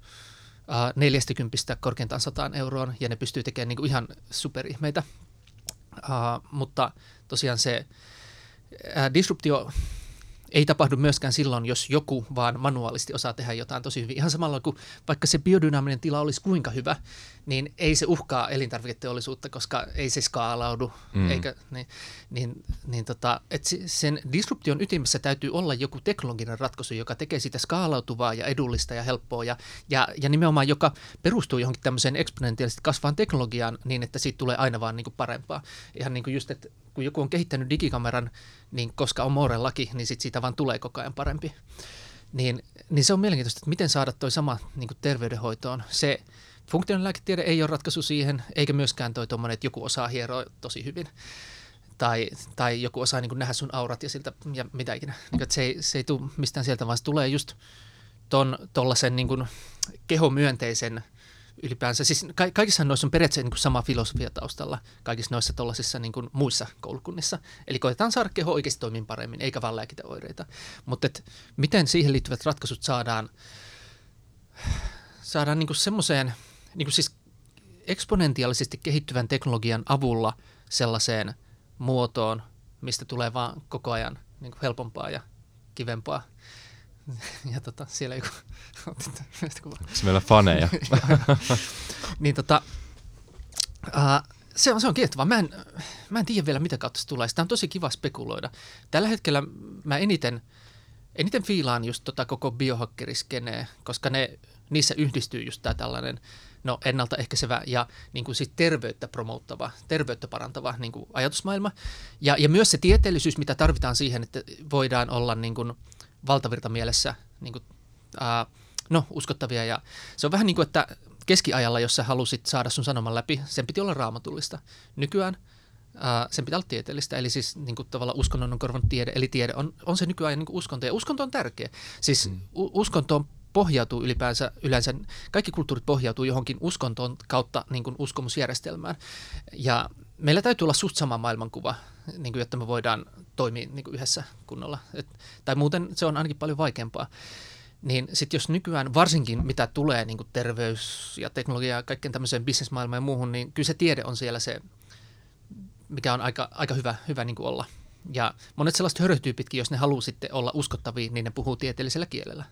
Speaker 2: 40 korkeintaan 100 euroon ja ne pystyy tekemään niinku ihan superihmeitä. Uh, mutta tosiaan se uh, disruptio ei tapahdu myöskään silloin, jos joku vaan manuaalisti osaa tehdä jotain tosi hyvin. Ihan samalla kuin vaikka se biodynaaminen tila olisi kuinka hyvä, niin ei se uhkaa elintarviketeollisuutta, koska ei se skaalaudu. Mm. Eikä, niin, niin, niin tota, et sen disruption ytimessä täytyy olla joku teknologinen ratkaisu, joka tekee sitä skaalautuvaa ja edullista ja helppoa ja, ja, ja nimenomaan joka perustuu johonkin tämmöiseen eksponentiaalisesti kasvaan teknologiaan niin, että siitä tulee aina vaan niin kuin parempaa. Ihan niin kuin just, että kun joku on kehittänyt digikameran, niin koska on Mooren laki, niin sit siitä vaan tulee koko ajan parempi. Niin, niin se on mielenkiintoista, että miten saada toi sama niin kuin terveydenhoitoon. Se funktionaalilääketiede ei ole ratkaisu siihen, eikä myöskään toi tuommoinen, että joku osaa hieroa tosi hyvin. Tai, tai joku osaa niin nähdä sun aurat ja siltä ja mitä ikinä. Niin, se, ei, se ei tule mistään sieltä, vaan se tulee just ton tollasen niin kuin kehomyönteisen – ylipäänsä, siis ka- kaikissa noissa on periaatteessa niin sama filosofia taustalla, kaikissa noissa tuollaisissa niin kuin muissa koulukunnissa. Eli koetetaan saada keho oikeasti toimimaan paremmin, eikä vaan lääkitä oireita. Mutta miten siihen liittyvät ratkaisut saadaan, saadaan niin semmoiseen, niin kuin siis eksponentiaalisesti kehittyvän teknologian avulla sellaiseen muotoon, mistä tulee vaan koko ajan niin kuin helpompaa ja kivempaa ja tota, siellä joku
Speaker 1: otti Onko meillä faneja?
Speaker 2: niin tota, uh, se on, se on kiehtovaa. Mä en, mä en tiedä vielä, mitä kautta se tulee. Sitä on tosi kiva spekuloida. Tällä hetkellä mä eniten, eniten fiilaan just tota koko biohakkeriskenee, koska ne, niissä yhdistyy just tämä tällainen no, ennaltaehkäisevä ja niin kuin sit terveyttä promouttava, terveyttä parantava niin kuin ajatusmaailma. Ja, ja myös se tieteellisyys, mitä tarvitaan siihen, että voidaan olla niin kuin, valtavirta mielessä niin kuin, ää, no, uskottavia. Ja se on vähän niin kuin, että keskiajalla, jos sä halusit saada sun sanoman läpi, sen piti olla raamatullista. Nykyään ää, sen pitää olla tieteellistä, eli siis niin kuin tavallaan uskonnon on korvannut tiede, eli tiede on, on se nykyään niin kuin uskonto, ja uskonto on tärkeä. Siis mm. uskontoon pohjautuu ylipäänsä, yleensä kaikki kulttuurit pohjautuu johonkin uskontoon kautta niin kuin uskomusjärjestelmään. Ja meillä täytyy olla suht sama maailmankuva, niin kuin, jotta me voidaan toimia niin kuin yhdessä kunnolla. Et, tai muuten se on ainakin paljon vaikeampaa. Niin sitten jos nykyään, varsinkin mitä tulee niin kuin terveys ja teknologia ja kaikkeen tämmöiseen bisnesmaailmaan ja muuhun, niin kyllä se tiede on siellä se, mikä on aika, aika hyvä, hyvä niin kuin olla. Ja monet sellaiset hörötyypitkin, jos ne haluaa sitten olla uskottavia, niin ne puhuu tieteellisellä kielellä.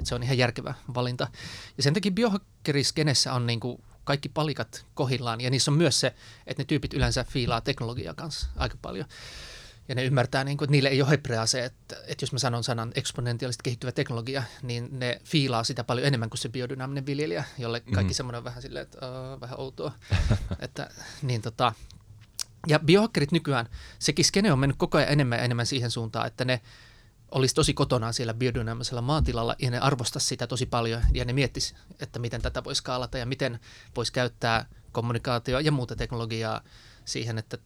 Speaker 2: Et se on ihan järkevä valinta. Ja sen takia biohakkeriskenessä on niin kuin kaikki palikat kohillaan, ja niissä on myös se, että ne tyypit yleensä fiilaa teknologiaa kanssa aika paljon. Ja ne ymmärtää, niin kuin, että niille ei ole hebrea se, että, että jos mä sanon sanan eksponentiaalisesti kehittyvä teknologia, niin ne fiilaa sitä paljon enemmän kuin se biodynaaminen viljelijä, jolle kaikki mm-hmm. semmoinen on vähän silleen, että uh, vähän outoa. että, niin tota, ja biohakkerit nykyään, sekin skene on mennyt koko ajan enemmän ja enemmän siihen suuntaan, että ne olisi tosi kotona siellä biodynaamisella maatilalla ja ne arvostaisi sitä tosi paljon ja ne miettis, että miten tätä voisi skaalata ja miten voisi käyttää kommunikaatio ja muuta teknologiaa siihen, että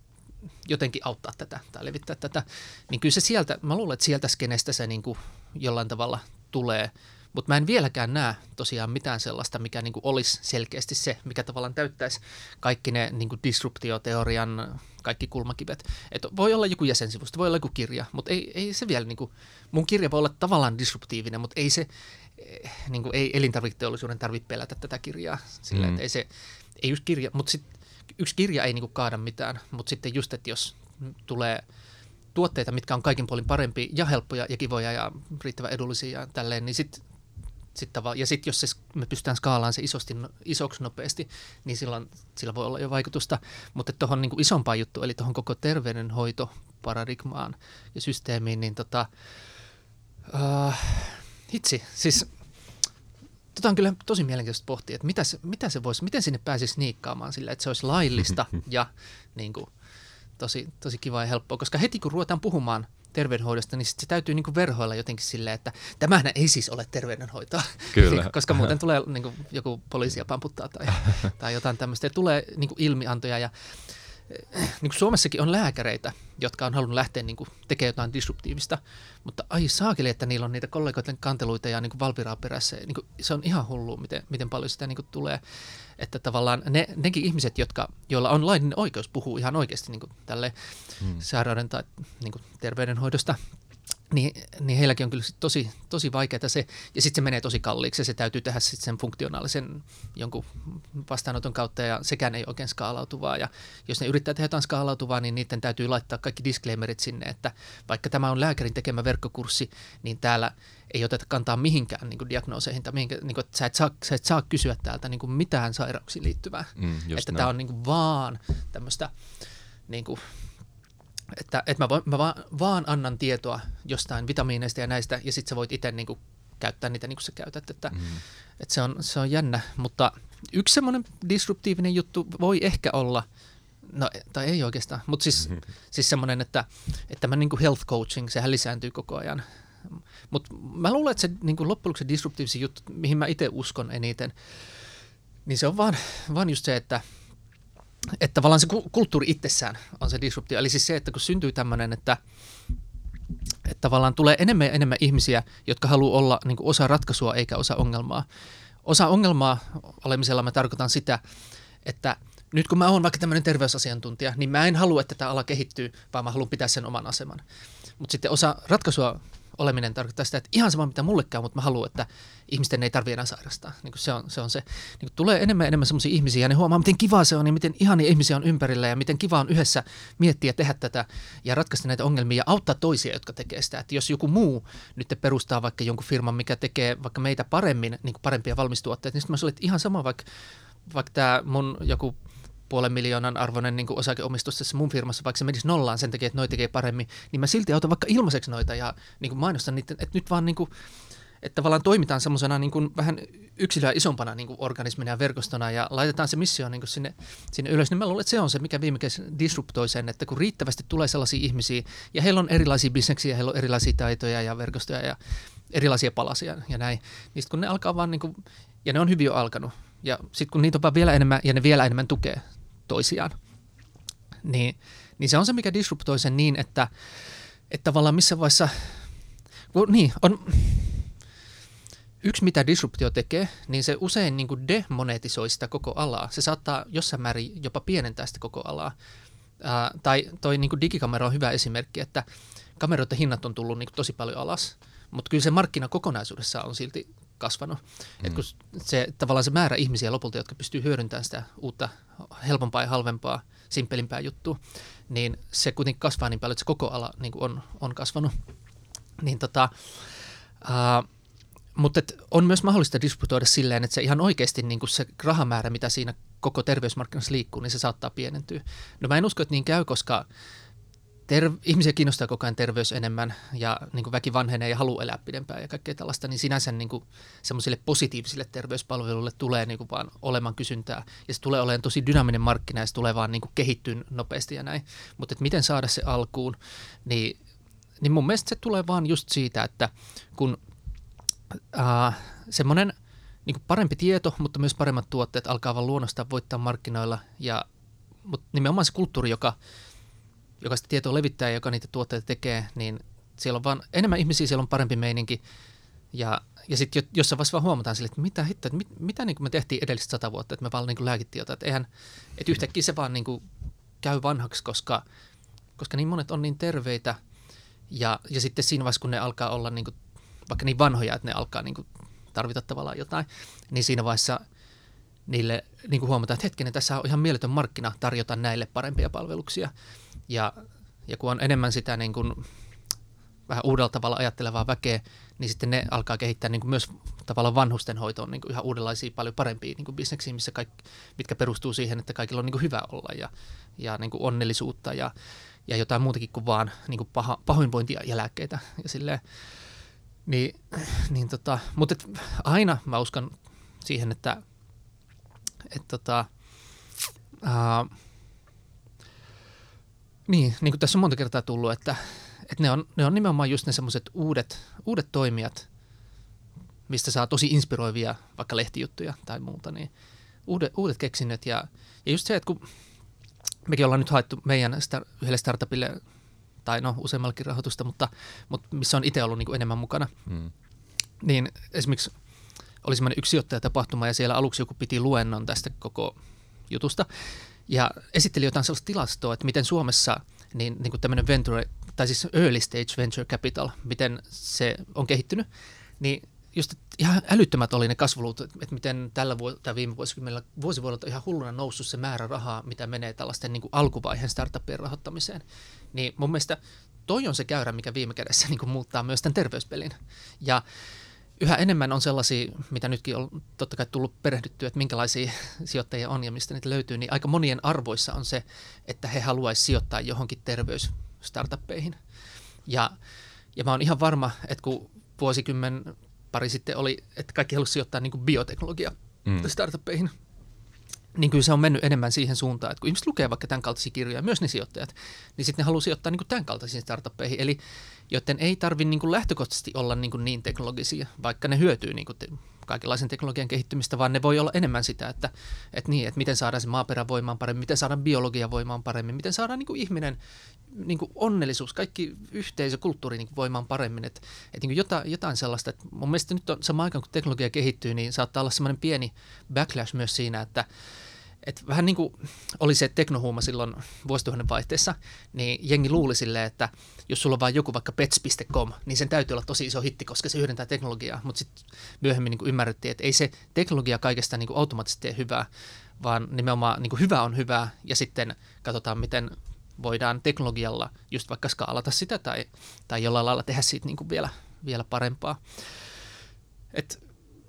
Speaker 2: jotenkin auttaa tätä tai levittää tätä, niin kyllä se sieltä, mä luulen, että sieltä skenestä se niin kuin jollain tavalla tulee, mutta mä en vieläkään näe tosiaan mitään sellaista, mikä niin kuin olisi selkeästi se, mikä tavallaan täyttäisi kaikki ne niin kuin disruptioteorian kaikki kulmakivet. Et voi olla joku jäsensivusto, voi olla joku kirja, mutta ei, ei se vielä, niin kuin, mun kirja voi olla tavallaan disruptiivinen, mutta ei se, eh, niin kuin, ei elintarviketeollisuuden tarvitse pelätä tätä kirjaa. Sillä, mm. ei se, ei just kirja, mutta sit, yksi kirja ei niin kuin, kaada mitään, mutta sitten just, että jos tulee tuotteita, mitkä on kaikin puolin parempi ja helppoja ja kivoja ja riittävän edullisia ja tälleen, niin sitten sit ja sitten jos se, me pystytään skaalaan se isosti, no, isoksi nopeasti, niin silloin sillä voi olla jo vaikutusta. Mutta tuohon niin isompaan juttu, eli tuohon koko terveydenhoitoparadigmaan ja systeemiin, niin tota, uh, hitsi, siis tota on kyllä tosi mielenkiintoista pohtia, että mitä se, mitä se voisi, miten sinne pääsisi niikkaamaan sillä, että se olisi laillista ja niin kuin, tosi, tosi kiva ja helppoa, koska heti kun ruvetaan puhumaan terveydenhoidosta, niin sit se täytyy niin kuin verhoilla jotenkin silleen, että tämähän ei siis ole terveydenhoitoa.
Speaker 1: Kyllä.
Speaker 2: Koska muuten tulee niin kuin joku poliisia pamputtaa tai, tai jotain tämmöistä. Ja tulee niin kuin ilmiantoja ja niin kuin Suomessakin on lääkäreitä, jotka on halunnut lähteä niin kuin, tekemään jotain disruptiivista, mutta ai saakeli, että niillä on niitä kollegoiden kanteluita ja niin kuin Valviraa perässä. Niin kuin, se on ihan hullu, miten, miten paljon sitä niin kuin, tulee. Että tavallaan ne, nekin ihmiset, jotka, joilla on laillinen oikeus puhua ihan oikeasti niin kuin, tälle hmm. sairauden tai niin kuin, terveydenhoidosta, niin, niin heilläkin on kyllä tosi, tosi vaikeaa se, ja sitten se menee tosi kalliiksi, ja se täytyy tehdä sitten sen funktionaalisen jonkun vastaanoton kautta, ja sekään ei oikein skaalautuvaa, ja jos ne yrittää tehdä jotain skaalautuvaa, niin niiden täytyy laittaa kaikki disclaimerit sinne, että vaikka tämä on lääkärin tekemä verkkokurssi, niin täällä ei oteta kantaa mihinkään niin kuin diagnooseihin, tai mihinkään, niin kuin, että sä et, saa, sä et saa kysyä täältä niin kuin mitään sairauksiin liittyvää, mm, että tämä on niin kuin vaan tämmöistä niin kuin, että, että mä, voin, mä vaan, vaan annan tietoa jostain vitamiineista ja näistä, ja sitten sä voit itse niin käyttää niitä niin kuin sä käytät. Että, mm. että se, on, se on jännä, mutta yksi semmoinen disruptiivinen juttu voi ehkä olla, no tai ei oikeastaan, mutta siis, mm-hmm. siis semmoinen, että, että tämä niin health coaching, sehän lisääntyy koko ajan. Mutta mä luulen, että se niin kuin loppujen lopuksi disruptiivisi juttu, mihin mä itse uskon eniten, niin se on vaan, vaan just se, että – että tavallaan se kulttuuri itsessään on se disruptio. Eli siis se, että kun syntyy tämmöinen, että, että tavallaan tulee enemmän ja enemmän ihmisiä, jotka haluaa olla niin osa ratkaisua eikä osa ongelmaa. Osa ongelmaa olemisella mä tarkoitan sitä, että nyt kun mä oon vaikka tämmöinen terveysasiantuntija, niin mä en halua, että tämä ala kehittyy, vaan mä haluan pitää sen oman aseman. Mutta sitten osa ratkaisua oleminen tarkoittaa sitä, että ihan sama mitä mulle käy, mutta mä haluan, että ihmisten ei tarvitse enää sairastaa. Niin se on se. On se. Niin tulee enemmän ja enemmän sellaisia ihmisiä ja ne huomaa, miten kiva se on ja miten ihania ihmisiä on ympärillä ja miten kiva on yhdessä miettiä tehdä tätä ja ratkaista näitä ongelmia ja auttaa toisia, jotka tekee sitä. Että jos joku muu nyt perustaa vaikka jonkun firman, mikä tekee vaikka meitä paremmin, niin kuin parempia valmistuotteita, niin sitten mä sanoin, että ihan sama vaikka, vaikka tämä mun joku puolen miljoonan arvoinen niin kuin osakeomistus tässä mun firmassa, vaikka se menisi nollaan sen takia, että noi tekee paremmin, niin mä silti autan vaikka ilmaiseksi noita ja niin kuin mainostan niitä, että nyt vaan niin kuin, että tavallaan toimitaan semmoisena niin kuin vähän yksilöä isompana niin kuin organismina ja verkostona ja laitetaan se missio niin kuin sinne, sinne ylös, niin mä luulen, että se on se, mikä viime disruptoi sen, että kun riittävästi tulee sellaisia ihmisiä ja heillä on erilaisia bisneksiä, heillä on erilaisia taitoja ja verkostoja ja erilaisia palasia ja näin, niin kun ne alkaa vaan niin kuin, ja ne on hyvin jo alkanut, ja sitten kun niitä on vielä enemmän ja ne vielä enemmän tukee toisiaan, niin, niin se on se, mikä disruptoi sen niin, että, että tavallaan missä vaiheessa, niin, on, yksi mitä disruptio tekee, niin se usein niin kuin demonetisoi sitä koko alaa. Se saattaa jossain määrin jopa pienentää sitä koko alaa. Ää, tai toi niin kuin digikamera on hyvä esimerkki, että kameroiden hinnat on tullut niin kuin tosi paljon alas, mutta kyllä se markkina kokonaisuudessa on silti kasvanut. Mm. Et kun se, tavallaan se määrä ihmisiä lopulta, jotka pystyy hyödyntämään sitä uutta helpompaa ja halvempaa, simppelimpää juttua, niin se kuitenkin kasvaa niin paljon, että se koko ala niin on, on kasvanut. Niin tota, uh, mutta on myös mahdollista disputoida silleen, että se ihan oikeasti niin kuin se rahamäärä, mitä siinä koko terveysmarkkinassa liikkuu, niin se saattaa pienentyä. No mä en usko, että niin käy, koska ter- ihmisiä kiinnostaa koko ajan terveys enemmän ja niin kuin väki vanhenee ja haluaa elää pidempään ja kaikkea tällaista, niin sinänsä niin kuin semmoisille positiivisille terveyspalveluille tulee niin kuin vaan olemaan kysyntää. Ja se tulee olemaan tosi dynaaminen markkina ja se tulee vaan niin kuin kehittyä nopeasti ja näin. Mutta miten saada se alkuun, niin, niin mun mielestä se tulee vaan just siitä, että kun äh, semmoinen niin parempi tieto, mutta myös paremmat tuotteet alkaa vaan luonnostaan voittaa markkinoilla ja mutta nimenomaan se kulttuuri, joka joka sitä tietoa levittää ja joka niitä tuotteita tekee, niin siellä on vaan enemmän ihmisiä, siellä on parempi meininki. Ja, ja sitten jossain vaiheessa vaan huomataan sille, että mitä hitto, että mit, mitä niin me tehtiin edelliset sata vuotta, että me vaan niin lääkittiin jotain. Että, eihän, että yhtäkkiä se vaan niin käy vanhaksi, koska, koska niin monet on niin terveitä. Ja, ja sitten siinä vaiheessa, kun ne alkaa olla niin kuin, vaikka niin vanhoja, että ne alkaa niin kuin tarvita tavallaan jotain, niin siinä vaiheessa niille niin kuin huomataan, että hetkinen, tässä on ihan mieletön markkina tarjota näille parempia palveluksia. Ja, ja kun on enemmän sitä niin kuin, vähän uudella tavalla ajattelevaa väkeä, niin sitten ne alkaa kehittää niin kuin myös tavallaan vanhustenhoitoon niin kuin ihan uudenlaisia, paljon parempia niin kuin bisneksiä, missä kaikki, mitkä perustuu siihen, että kaikilla on niin kuin hyvä olla ja, ja niin kuin onnellisuutta ja, ja jotain muutakin kuin vaan niin kuin paha, pahoinvointia ja lääkkeitä. Ja silleen, niin, niin tota, mutta et aina mä uskon siihen, että et tota, niin, niin kuin tässä on monta kertaa tullut, että, et ne, on, ne on nimenomaan just ne semmoiset uudet, uudet toimijat, mistä saa tosi inspiroivia vaikka lehtijuttuja tai muuta, niin uudet, uudet keksinnöt. Ja, ja just se, että kun mekin ollaan nyt haettu meidän star- yhdelle startupille, tai no useammallakin rahoitusta, mutta, mutta missä on itse ollut niin kuin enemmän mukana, mm. niin esimerkiksi oli semmoinen yksi sijoittajatapahtuma ja siellä aluksi joku piti luennon tästä koko jutusta ja esitteli jotain sellaista tilastoa, että miten Suomessa niin, niin kuin tämmöinen venture, tai siis early stage venture capital, miten se on kehittynyt, niin just ihan älyttömät oli ne kasvuluvut, että miten tällä vuo- tai viime vuosikymmenellä vuosivuodelta ihan hulluna noussut se määrä rahaa, mitä menee tällaisten niin kuin alkuvaiheen startuppien rahoittamiseen. Niin mun mielestä toi on se käyrä, mikä viime kädessä niin kuin muuttaa myös tämän terveyspelin. Ja yhä enemmän on sellaisia, mitä nytkin on totta kai tullut perehdyttyä, että minkälaisia sijoittajia on ja mistä niitä löytyy, niin aika monien arvoissa on se, että he haluaisivat sijoittaa johonkin terveysstartuppeihin. Ja, ja mä oon ihan varma, että kun vuosikymmen pari sitten oli, että kaikki halusivat sijoittaa niin bioteknologia mm. startuppeihin, niin kyllä se on mennyt enemmän siihen suuntaan, että kun ihmiset lukee vaikka tämän kaltaisia kirjoja, myös ne sijoittajat, niin sitten ne haluaa sijoittaa niin tämän kaltaisiin startuppeihin, eli joten ei tarvitse niin lähtökohtaisesti olla niin, niin teknologisia, vaikka ne hyötyy niin kuin te, kaikenlaisen teknologian kehittymistä, vaan ne voi olla enemmän sitä, että, että, niin, että miten saadaan se maaperä voimaan paremmin, miten saadaan biologia voimaan paremmin, miten saadaan niin kuin ihminen niin kuin onnellisuus, kaikki yhteisö, kulttuuri niin kuin voimaan paremmin. Että, että niin jotain, jotain sellaista, että mun mielestä nyt on samaan aikaan, kun teknologia kehittyy, niin saattaa olla semmoinen pieni backlash myös siinä, että, että vähän niin kuin oli se teknohuuma silloin vuosituhannen vaihteessa, niin jengi luuli silleen, että jos sulla on vain joku vaikka pets.com, niin sen täytyy olla tosi iso hitti, koska se hyödyntää teknologiaa. Mutta sitten myöhemmin niin ymmärrettiin, että ei se teknologia kaikesta niin kuin automaattisesti tee hyvää, vaan nimenomaan niin kuin hyvä on hyvää ja sitten katsotaan, miten voidaan teknologialla just vaikka skaalata sitä tai, tai jollain lailla tehdä siitä niin kuin vielä, vielä parempaa. Et,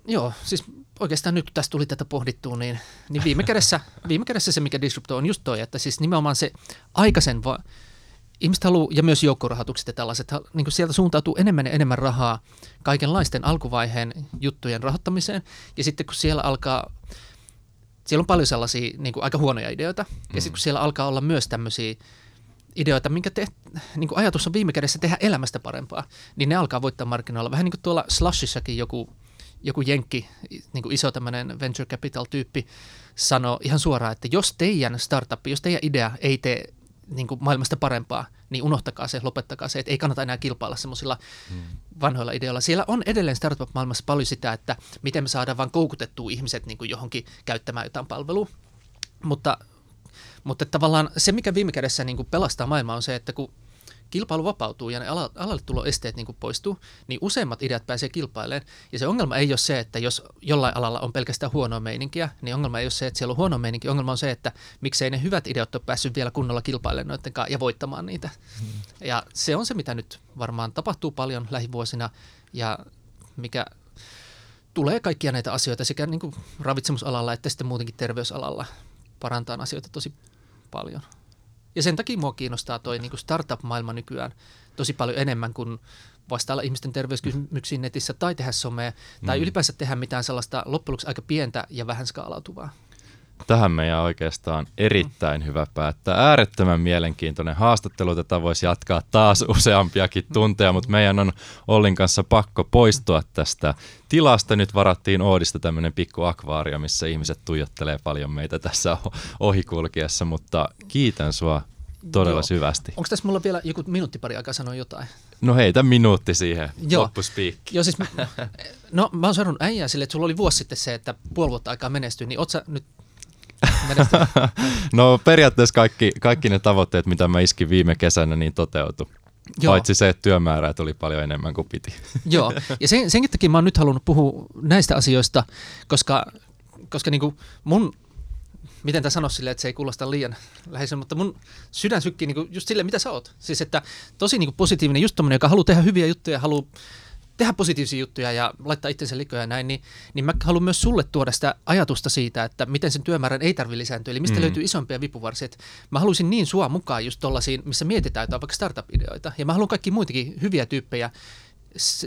Speaker 2: joo, siis oikeastaan nyt kun tästä tuli tätä pohdittua, niin, niin viime, kädessä, viime kädessä se, mikä disruptoi, on just toi, että siis nimenomaan se aikaisen, va- ihmiset haluaa, ja myös joukkorahoitukset ja tällaiset, niin kuin sieltä suuntautuu enemmän ja enemmän rahaa kaikenlaisten alkuvaiheen juttujen rahoittamiseen, ja sitten kun siellä alkaa, siellä on paljon sellaisia niin kuin aika huonoja ideoita, mm. ja sitten kun siellä alkaa olla myös tämmöisiä ideoita, minkä te, niin kuin ajatus on viime kädessä tehdä elämästä parempaa, niin ne alkaa voittaa markkinoilla. Vähän niin kuin tuolla Slushissakin joku joku jenkki, niin kuin iso tämmöinen venture capital-tyyppi, sanoi ihan suoraan, että jos teidän startup, jos teidän idea ei tee niin kuin maailmasta parempaa, niin unohtakaa se, lopettakaa se, että ei kannata enää kilpailla semmoisilla hmm. vanhoilla ideoilla. Siellä on edelleen startup-maailmassa paljon sitä, että miten me saadaan vain koukutettua ihmiset niin kuin johonkin käyttämään jotain palvelua, mutta, mutta tavallaan se, mikä viime kädessä niin kuin pelastaa maailmaa on se, että kun kilpailu vapautuu ja ne alalle tulo esteet niin poistuu, niin useimmat ideat pääsee kilpailemaan. Ja se ongelma ei ole se, että jos jollain alalla on pelkästään huonoa meininkiä, niin ongelma ei ole se, että siellä on huono meininki. Ongelma on se, että miksei ne hyvät ideat ole päässyt vielä kunnolla kilpailemaan noiden kanssa ja voittamaan niitä. Hmm. Ja se on se, mitä nyt varmaan tapahtuu paljon lähivuosina ja mikä tulee kaikkia näitä asioita sekä niin kuin ravitsemusalalla että sitten muutenkin terveysalalla parantaa asioita tosi paljon. Ja sen takia mua kiinnostaa toi niin startup-maailma nykyään tosi paljon enemmän kuin vastailla ihmisten terveyskysymyksiin netissä tai tehdä somea tai mm. ylipäänsä tehdä mitään sellaista loppujen aika pientä ja vähän skaalautuvaa.
Speaker 1: Tähän meidän oikeastaan erittäin hyvä päättää. Äärettömän mielenkiintoinen haastattelu. Tätä voisi jatkaa taas useampiakin tunteja, mutta meidän on Ollin kanssa pakko poistua tästä tilasta. Nyt varattiin Oodista tämmöinen pikku akvaario, missä ihmiset tuijottelee paljon meitä tässä ohikulkiessa, mutta kiitän sua todella Joo. syvästi.
Speaker 2: Onko tässä mulla vielä joku minuutti pari aikaa sanoa jotain?
Speaker 1: No heitä minuutti siihen Joo. loppuspiikki.
Speaker 2: Joo, siis, no mä oon sanonut äijää sille, että sulla oli vuosi sitten se, että puoli vuotta aikaa menestyy, niin oot sä nyt
Speaker 1: no periaatteessa kaikki, kaikki ne tavoitteet, mitä mä iskin viime kesänä, niin toteutui. Joo. Paitsi se, että työmäärää tuli paljon enemmän kuin piti.
Speaker 2: Joo, ja sen, senkin takia mä oon nyt halunnut puhua näistä asioista, koska, koska niin kuin mun, miten tämä sanoisi silleen, että se ei kuulosta liian läheisen, mutta mun sydän sykkii niin just sille, mitä sä oot. Siis että tosi niin kuin positiivinen, just tommonen, joka haluaa tehdä hyviä juttuja, haluaa tehdä positiivisia juttuja ja laittaa itsensä likoja ja näin, niin, niin mä haluan myös sulle tuoda sitä ajatusta siitä, että miten sen työmäärän ei tarvitse lisääntyä, eli mistä mm. löytyy isompia vipuvarsia. Mä haluaisin niin sua mukaan just tollaisiin, missä mietitään jotain vaikka startup-ideoita, ja mä haluan kaikki muitakin hyviä tyyppejä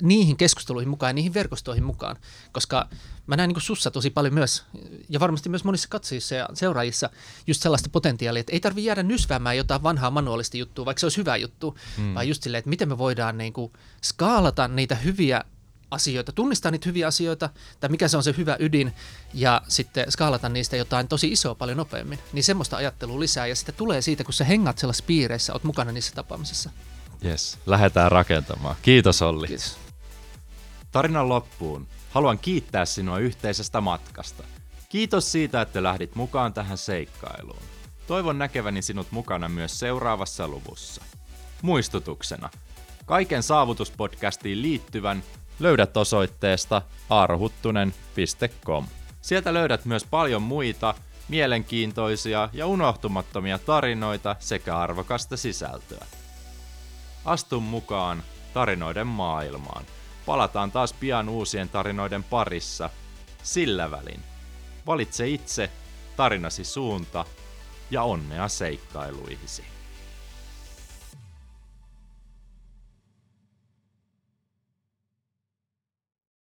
Speaker 2: niihin keskusteluihin mukaan ja niihin verkostoihin mukaan, koska mä näen niin sussa tosi paljon myös, ja varmasti myös monissa katsojissa ja seuraajissa, just sellaista potentiaalia, että ei tarvitse jäädä nysväämään jotain vanhaa manuaalista juttua, vaikka se olisi hyvä juttu, mm. vaan just silleen, että miten me voidaan niin kuin skaalata niitä hyviä asioita, tunnistaa niitä hyviä asioita, tai mikä se on se hyvä ydin, ja sitten skaalata niistä jotain tosi isoa paljon nopeammin. Niin semmoista ajattelua lisää, ja sitten tulee siitä, kun sä hengat sellaisissa piireissä, oot mukana niissä tapaamisissa.
Speaker 1: Yes, lähdetään rakentamaan. Kiitos Olli.
Speaker 2: Kiitos.
Speaker 1: Tarinan loppuun haluan kiittää sinua yhteisestä matkasta. Kiitos siitä, että lähdit mukaan tähän seikkailuun. Toivon näkeväni sinut mukana myös seuraavassa luvussa. Muistutuksena, kaiken saavutuspodcastiin liittyvän löydät osoitteesta arhuttunen.com. Sieltä löydät myös paljon muita mielenkiintoisia ja unohtumattomia tarinoita sekä arvokasta sisältöä. Astu mukaan tarinoiden maailmaan. Palataan taas pian uusien tarinoiden parissa. Sillä välin. Valitse itse tarinasi suunta ja onnea seikkailuihisi.